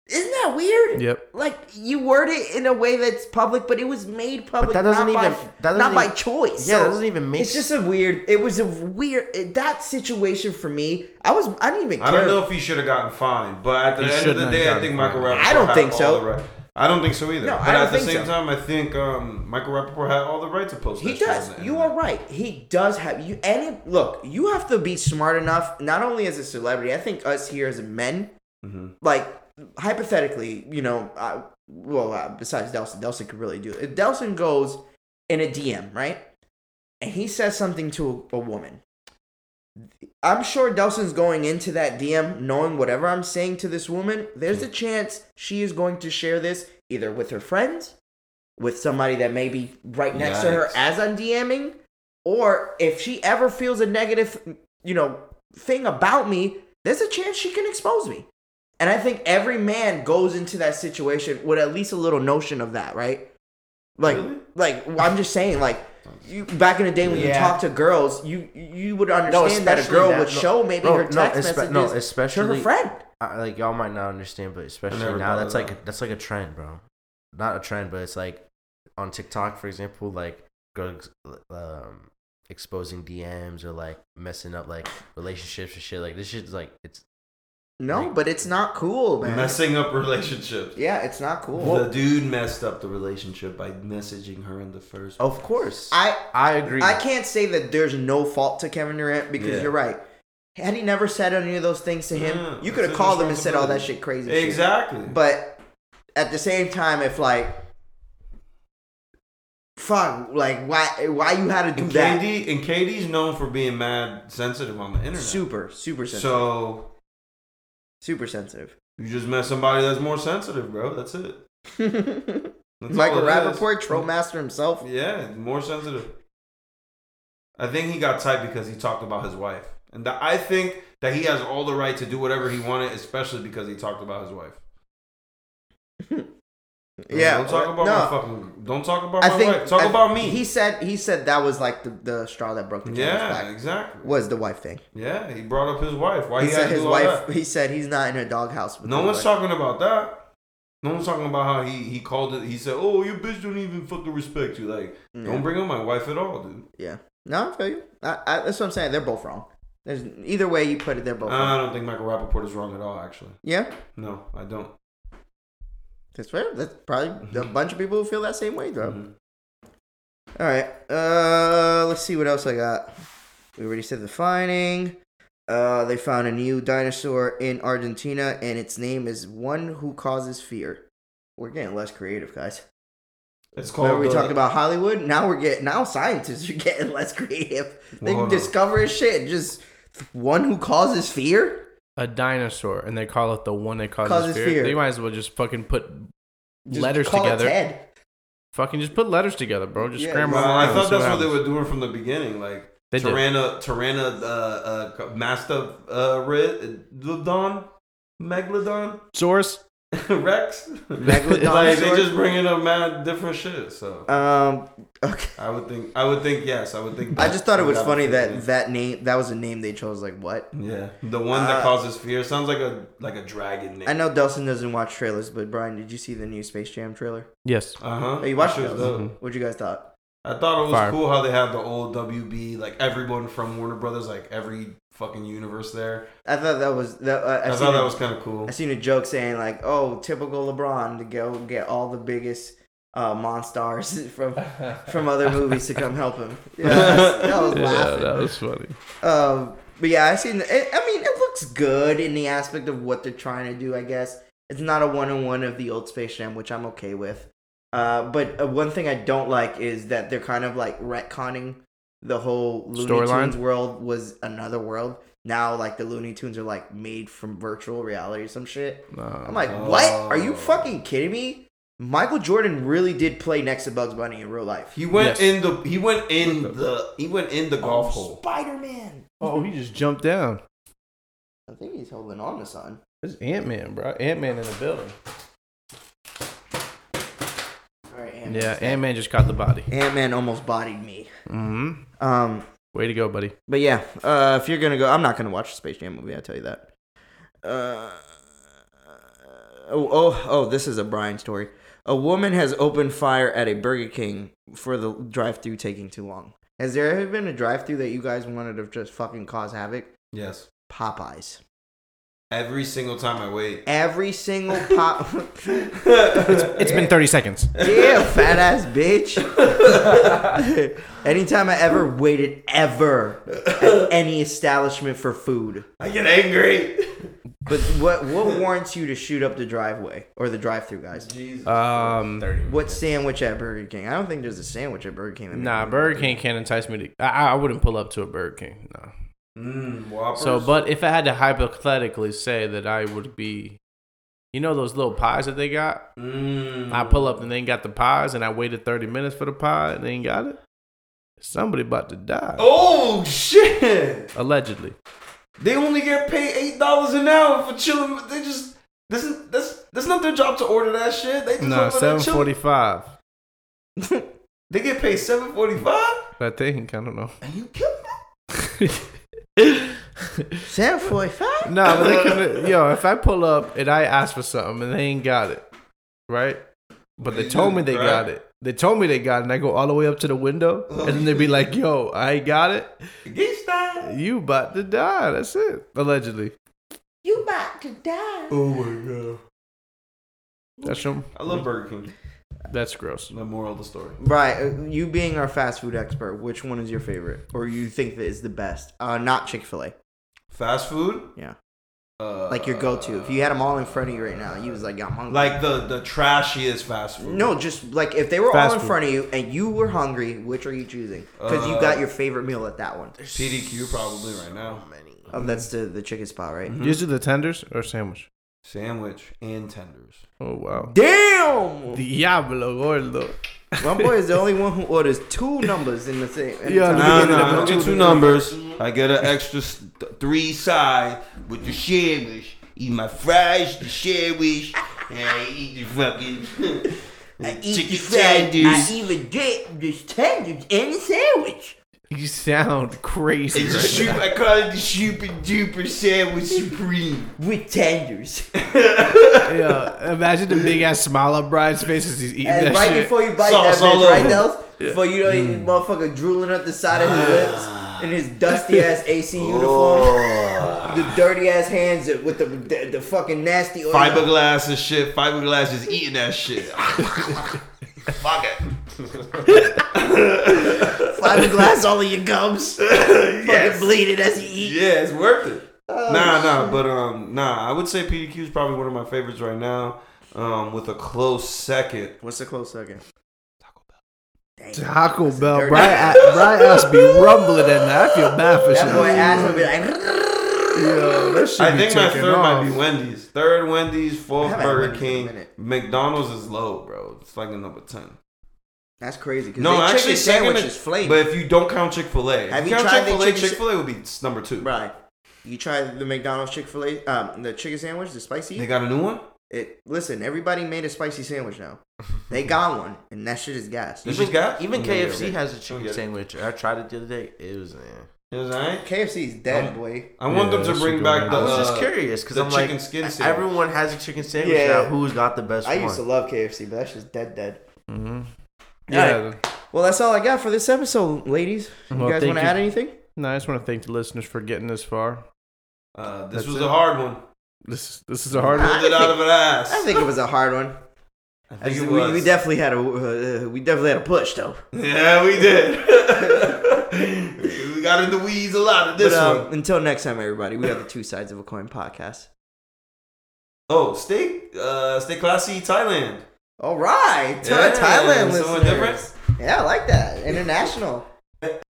Speaker 1: Isn't that weird?
Speaker 2: Yep.
Speaker 1: Like you word it in a way that's public, but it was made public.
Speaker 4: that doesn't
Speaker 1: not by,
Speaker 4: even- that doesn't
Speaker 1: not by choice.
Speaker 4: Yeah, that doesn't even make
Speaker 1: It's just a weird. It was a weird it- that situation for me. I was. I didn't even.
Speaker 3: I don't know if he should have gotten fined, but at the
Speaker 2: He
Speaker 3: end of the day, I think. Michael Rappaport.
Speaker 1: I don't
Speaker 3: had
Speaker 1: think
Speaker 3: all
Speaker 1: so.
Speaker 3: right- I don't think so either.
Speaker 1: No,
Speaker 3: but
Speaker 1: I don't
Speaker 3: at the same
Speaker 1: so.
Speaker 3: time, I think um, Michael Rappaport had all the right to post.
Speaker 1: He
Speaker 3: that
Speaker 1: does. You are right. He does have you. And it, look, you have to be smart enough. Not only as a celebrity, I think us here as men,
Speaker 3: Mhm.
Speaker 1: like hypothetically, you know, uh, well, uh, besides Delson, Delson could really do it. If Delson goes in a DM, right, and he says something to a, a woman. I'm sure Delson's going into that DM knowing whatever I'm saying to this woman, there's a chance she is going to share this either with her friends, with somebody that may be right next to her as I'm DMing, or if she ever feels a negative, you know, thing about me, there's a chance she can expose me. And I think every man goes into that situation with at least a little notion of that, right? Like,
Speaker 3: Really?
Speaker 1: like I'm just saying, like you back in the day when you talk to girls, you you would understand that a girl
Speaker 4: that-
Speaker 1: would
Speaker 4: no,
Speaker 1: show maybe
Speaker 4: no,
Speaker 1: her
Speaker 4: no,
Speaker 1: text
Speaker 4: espe-
Speaker 1: messages
Speaker 4: no,
Speaker 1: to her friend.
Speaker 4: I, like y'all might not understand, but especially now, that's
Speaker 3: of
Speaker 4: like
Speaker 3: that.
Speaker 4: that's like a trend, bro. Not a trend, but it's like on TikTok, for example, like girls um, exposing DMs or like messing up like relationships and shit. Like this shit's like it's
Speaker 1: No,
Speaker 4: Like-
Speaker 1: but it's not cool, man.
Speaker 3: Messing up relationships.
Speaker 1: yeah, it's not cool.
Speaker 3: the dude messed up the relationship by messaging her in the first.
Speaker 4: of course.
Speaker 1: I
Speaker 4: I agree.
Speaker 1: I can't say that there's no fault to Kevin Durant because
Speaker 3: Yeah.
Speaker 1: you're right. Had he never said any of those things to him,
Speaker 3: Yeah,
Speaker 1: you could have called him and said all that shit crazy. shit.
Speaker 3: Exactly.
Speaker 1: But at the same time, if like, fuck, like why why you had to do
Speaker 3: and
Speaker 1: that?
Speaker 3: KD and KD's known for being mad sensitive on the internet.
Speaker 1: Super, super sensitive.
Speaker 3: So
Speaker 1: super sensitive.
Speaker 3: you just met somebody that's more sensitive, bro. That's it. That's
Speaker 1: Michael
Speaker 3: all it is.
Speaker 1: Rappaport, troll master himself.
Speaker 3: Yeah, more sensitive. I think he got tight because he talked about his wife, and that, I think that he has all the right to do whatever he wanted, especially because he talked about his wife.
Speaker 1: Yeah,
Speaker 3: don't talk about
Speaker 1: no.
Speaker 3: my fucking. Don't talk about
Speaker 1: I
Speaker 3: my
Speaker 1: think
Speaker 3: wife. Talk
Speaker 1: I-
Speaker 3: about me.
Speaker 1: He said he said that was like the, the straw that broke the camel's
Speaker 3: yeah,
Speaker 1: back.
Speaker 3: exactly.
Speaker 1: Was the wife thing?
Speaker 3: Yeah, he brought up his wife. Why
Speaker 1: he
Speaker 3: he,
Speaker 1: said
Speaker 3: had
Speaker 1: his wife. He said he's not in a doghouse.
Speaker 3: No one's
Speaker 1: wife.
Speaker 3: talking about that. No one's talking about how he he called it. He said, "Oh, your bitch don't even fucking respect you." Like,
Speaker 1: Yeah.
Speaker 3: don't bring up my wife at all, dude.
Speaker 1: Yeah. No, I feel you. I, I, that's what I'm saying. They're both wrong. There's either way you put it, they're both wrong.
Speaker 3: I don't think Michael Rappaport is wrong at all. Actually,
Speaker 1: Yeah,
Speaker 3: no, I don't.
Speaker 1: That's fair. That's probably a bunch of people who feel that same way, though.
Speaker 3: Mhm.
Speaker 1: All right. Uh, let's see what else I got. We already said the finding. Uh, they found a new dinosaur in Argentina, and its name is one who causes fear. We're getting less creative, guys.
Speaker 3: It's called.
Speaker 1: Remember we
Speaker 3: the-
Speaker 1: talked about Hollywood. Now we're getting now scientists are getting less creative. They
Speaker 3: Well,
Speaker 1: discover shit. Just one who causes fear.
Speaker 2: A dinosaur, and they call it the one that causes,
Speaker 1: Causes
Speaker 2: fear.
Speaker 1: fear.
Speaker 2: They might as well just fucking put
Speaker 1: Just
Speaker 2: letters
Speaker 1: call it
Speaker 2: together.
Speaker 1: Ted.
Speaker 2: Fucking just put letters together, bro. Just
Speaker 1: Yeah,
Speaker 2: scramble
Speaker 3: Well, I thought that's what they were doing from the beginning. Like
Speaker 2: They did.
Speaker 3: Tyranna, Tyranna, uh, uh, Master, uh, Red, Megalodon,
Speaker 2: Source.
Speaker 3: Rex.
Speaker 1: Megalodon
Speaker 3: like they
Speaker 1: sword?
Speaker 3: just bringing up mad different shit. So
Speaker 1: Um. Okay.
Speaker 3: I would think, I would think, yes, I would think.
Speaker 1: I just thought it was funny
Speaker 3: would fit
Speaker 1: that that name that was a name they chose. Like what?
Speaker 3: yeah, the one that
Speaker 1: Uh,
Speaker 3: causes fear sounds like a like a dragon name.
Speaker 1: I know Delson doesn't watch trailers, but Brian, did you see the new Space Jam trailer?
Speaker 2: Yes.
Speaker 3: Uh huh.
Speaker 1: Oh, you watched it?
Speaker 2: Mhm.
Speaker 1: What you guys thought?
Speaker 3: I thought it was
Speaker 2: Fire.
Speaker 3: cool how they had the old WB, like everyone from Warner Brothers, like every fucking universe there.
Speaker 1: I thought that was that. Uh,
Speaker 3: I,
Speaker 1: I, seen
Speaker 3: thought
Speaker 1: a-
Speaker 3: that was kind of cool.
Speaker 1: I seen a joke saying like, "Oh, typical LeBron to go get all the biggest uh, monstars from from other movies to come help him." Yeah, that's- that was
Speaker 2: yeah, that was funny.
Speaker 1: Um, but yeah, I seen. It, I mean, it looks good in the aspect of what they're trying to do. I guess it's not a one on one of the old Space Jam, which I'm okay with. Uh, but uh, one thing I don't like is that they're kind of like retconning the whole Looney
Speaker 2: Storyline?
Speaker 1: Tunes world was another world. Now, like the Looney Tunes are like made from virtual reality or some shit. I'm like, uh, what? Are you
Speaker 3: Oh.
Speaker 1: fucking kidding me? Michael Jordan really did play next to Bugs Bunny in real life.
Speaker 3: He went
Speaker 2: Yes.
Speaker 3: in the he went in the he went in the golf oh, hole.
Speaker 1: Spider Man.
Speaker 2: Oh, he just jumped down.
Speaker 1: I think he's holding on to something.
Speaker 2: It's Ant Man, bro. Ant Man in the building.
Speaker 1: All right, Ant-Man.
Speaker 2: Yeah, Ant Man just caught the body.
Speaker 1: Ant Man almost bodied me.
Speaker 2: Mm-hmm.
Speaker 1: Um,
Speaker 2: Way to go, buddy.
Speaker 1: but yeah, uh, if you're gonna go, I'm not gonna watch the Space Jam movie. I tell you that. Uh, oh, oh, oh, this is a Brian story. A woman has opened fire at a Burger King for the drive-through taking too long. Has there ever been a drive-through that you guys wanted to just fucking cause havoc?
Speaker 3: Yes.
Speaker 1: Popeyes.
Speaker 3: Every single time I wait.
Speaker 1: Every single pop.
Speaker 2: It's been 30 seconds.
Speaker 1: yeah, fat ass bitch. Anytime I ever waited ever at any establishment for food.
Speaker 3: I get angry.
Speaker 1: But what what warrants you to shoot up the driveway or the drive-through guys?
Speaker 3: Jesus.
Speaker 2: Um,
Speaker 1: What sandwich at Burger King? I don't think there's a sandwich at Burger King. that
Speaker 2: nah, Burger King can't entice me to. I, I wouldn't pull up to a Burger King. No.
Speaker 3: Mm, Whoppers.
Speaker 2: So, but if I had to hypothetically say that I would be, you know, those little pies that they got.
Speaker 3: Mm.
Speaker 2: I pull up and they ain't got the pies, and I waited 30 minutes for the pie, and they ain't got it. Somebody about to die.
Speaker 3: Oh shit!
Speaker 2: Allegedly.
Speaker 3: They only get paid eight dollars an hour for chilling. They just this is that's that's not their job to order that shit. They just
Speaker 2: No,
Speaker 3: over there chilling.
Speaker 2: 745.
Speaker 3: They get paid seven forty five.
Speaker 2: I think. I don't know.
Speaker 3: And you kill
Speaker 1: Seven forty-five.
Speaker 2: No, but they could. Yo, if I pull up and I ask for something and they ain't got it, right? But they told me they got it. They told me they got it, and I go all the way up to the window, and then they be like, "Yo, I ain't got it.
Speaker 3: Get.
Speaker 2: You about to die." That's it. Allegedly.
Speaker 1: You about to die.
Speaker 3: Oh my god.
Speaker 2: That's from.
Speaker 3: I love Burger King.
Speaker 2: That's gross.
Speaker 3: The moral of the story.
Speaker 1: Right, uh, you being our fast food expert, which one is your favorite, or you think that is the best? Uh, not Chick Fil A.
Speaker 3: Fast food.
Speaker 1: Yeah.
Speaker 3: Uh,
Speaker 1: Like your go-to. If you had them all in front of you right now, you was like, "I'm hungry."
Speaker 3: like the the trashiest fast food.
Speaker 1: no, just like if they were
Speaker 2: Fast
Speaker 1: all in
Speaker 2: food.
Speaker 1: front of you and you were hungry, which are you choosing? Because you
Speaker 3: Uh,
Speaker 1: got your favorite meal at that one.
Speaker 3: PDQ probably right now.
Speaker 1: Oh, that's the the chicken spot, right?
Speaker 3: Mhm.
Speaker 2: Usually the tenders or sandwich.
Speaker 3: Sandwich and tenders.
Speaker 2: Oh wow.
Speaker 1: Damn!
Speaker 2: Diablo gordo.
Speaker 1: My boy is the only one who orders two numbers in the same. in
Speaker 2: Yeah,
Speaker 1: time.
Speaker 2: no,
Speaker 3: Nah,
Speaker 2: beginning
Speaker 3: nah, I don't get
Speaker 2: two
Speaker 3: two numbers. I get an extra s- th- three side with the sandwich. Eat my fries, the sandwich, and I eat the fucking
Speaker 1: I eat
Speaker 3: chicken
Speaker 1: the fries,
Speaker 3: tenders.
Speaker 1: I even get the tenders and the sandwich.
Speaker 2: You sound crazy.
Speaker 3: It's a super,
Speaker 2: now.
Speaker 3: I call it the super duper sandwich supreme.
Speaker 1: with tenders.
Speaker 2: Yeah, imagine the big ass smile on Brian's face as he's eating
Speaker 1: And
Speaker 2: that
Speaker 1: right
Speaker 2: shit.
Speaker 1: before you bite
Speaker 3: Sauce
Speaker 1: that
Speaker 3: all
Speaker 1: bitch, right,
Speaker 3: over.
Speaker 1: Dels? Before you know, you mm. motherfucker drooling up the side of his lips ah. in his dusty ass AC oh. uniform, the dirty ass hands with the the, the fucking nasty oil.
Speaker 3: Fiberglass and shit. Fiberglass is eating that shit. Fuck it.
Speaker 1: fiberglass all of your gums, fucking bleeding as you eat.
Speaker 3: Yeah, it's worth it.
Speaker 1: Oh,
Speaker 3: nah, nah, but um, nah. I would say PDQ is probably one of my favorites right now. Um, with a close second.
Speaker 1: What's the close second? Damn.
Speaker 2: Taco Bell.
Speaker 1: dirty.
Speaker 2: Brian, Brian ass be rumbling in there. I feel bad for
Speaker 1: That boy ass will be like.
Speaker 2: Yo, that shit
Speaker 3: I think my third
Speaker 2: off.
Speaker 3: might be Wendy's. Third Wendy's, fourth Burger
Speaker 1: Wendy's
Speaker 3: King. McDonald's is low, bro. It's like a number ten.
Speaker 1: That's crazy. 'cause
Speaker 3: No,
Speaker 1: their
Speaker 3: actually,
Speaker 1: chicken
Speaker 3: second.
Speaker 1: sandwich is flame.
Speaker 3: But if you don't count Chick Fil A,
Speaker 1: Have
Speaker 3: if
Speaker 1: you
Speaker 3: count
Speaker 1: tried
Speaker 3: Chick Fil A? Chick Fil A would be number two.
Speaker 1: Right. You tried the McDonald's Chick Fil A, um, the chicken sandwich, the spicy.
Speaker 3: They got a new one.
Speaker 1: It listen, everybody made a spicy sandwich now. They got one, and that shit is gas.
Speaker 3: This shit gas?
Speaker 4: Even
Speaker 3: Yeah,
Speaker 4: KFC
Speaker 3: yeah.
Speaker 4: has a chicken
Speaker 3: get it.
Speaker 4: sandwich. I tried it the other day. It was. Eh.
Speaker 3: It was alright.
Speaker 1: KFC's dead,
Speaker 3: Um,
Speaker 1: boy.
Speaker 3: I want
Speaker 2: Yeah,
Speaker 3: them to bring back the.
Speaker 4: I was just
Speaker 3: uh,
Speaker 4: curious because
Speaker 3: the
Speaker 4: I'm
Speaker 3: chicken
Speaker 4: like,
Speaker 3: skin sandwich.
Speaker 4: everyone has a chicken sandwich
Speaker 1: Yeah.
Speaker 4: now. Who's got the best
Speaker 1: I
Speaker 4: one?
Speaker 1: used to love KFC, but that's just dead, dead.
Speaker 2: Mm-hmm.
Speaker 1: Alright.
Speaker 2: Yeah.
Speaker 1: Well, that's all I got for this episode, ladies. You
Speaker 2: Well,
Speaker 1: guys want to add anything?
Speaker 2: No, I just want to thank the listeners for getting this far.
Speaker 3: Uh, this
Speaker 2: That's
Speaker 3: was
Speaker 2: it.
Speaker 3: a hard one.
Speaker 2: This this is a hard
Speaker 1: I
Speaker 2: one.
Speaker 3: Pulled it out of an ass.
Speaker 1: I think it was a hard one.
Speaker 3: I
Speaker 1: I
Speaker 3: think
Speaker 1: just-
Speaker 3: it
Speaker 1: we,
Speaker 3: was.
Speaker 1: we definitely had a uh, we definitely had a push though.
Speaker 3: Yeah, we did. we got in the weeds a lot of this
Speaker 1: but, um,
Speaker 3: one.
Speaker 1: until next time, everybody, we got the Two Sides of a Coin podcast.
Speaker 3: Oh, stay, uh, stay classy, Thailand.
Speaker 1: All right,
Speaker 3: Yeah,
Speaker 1: Thailand listeners.
Speaker 3: different.
Speaker 1: Yeah, I like that. International.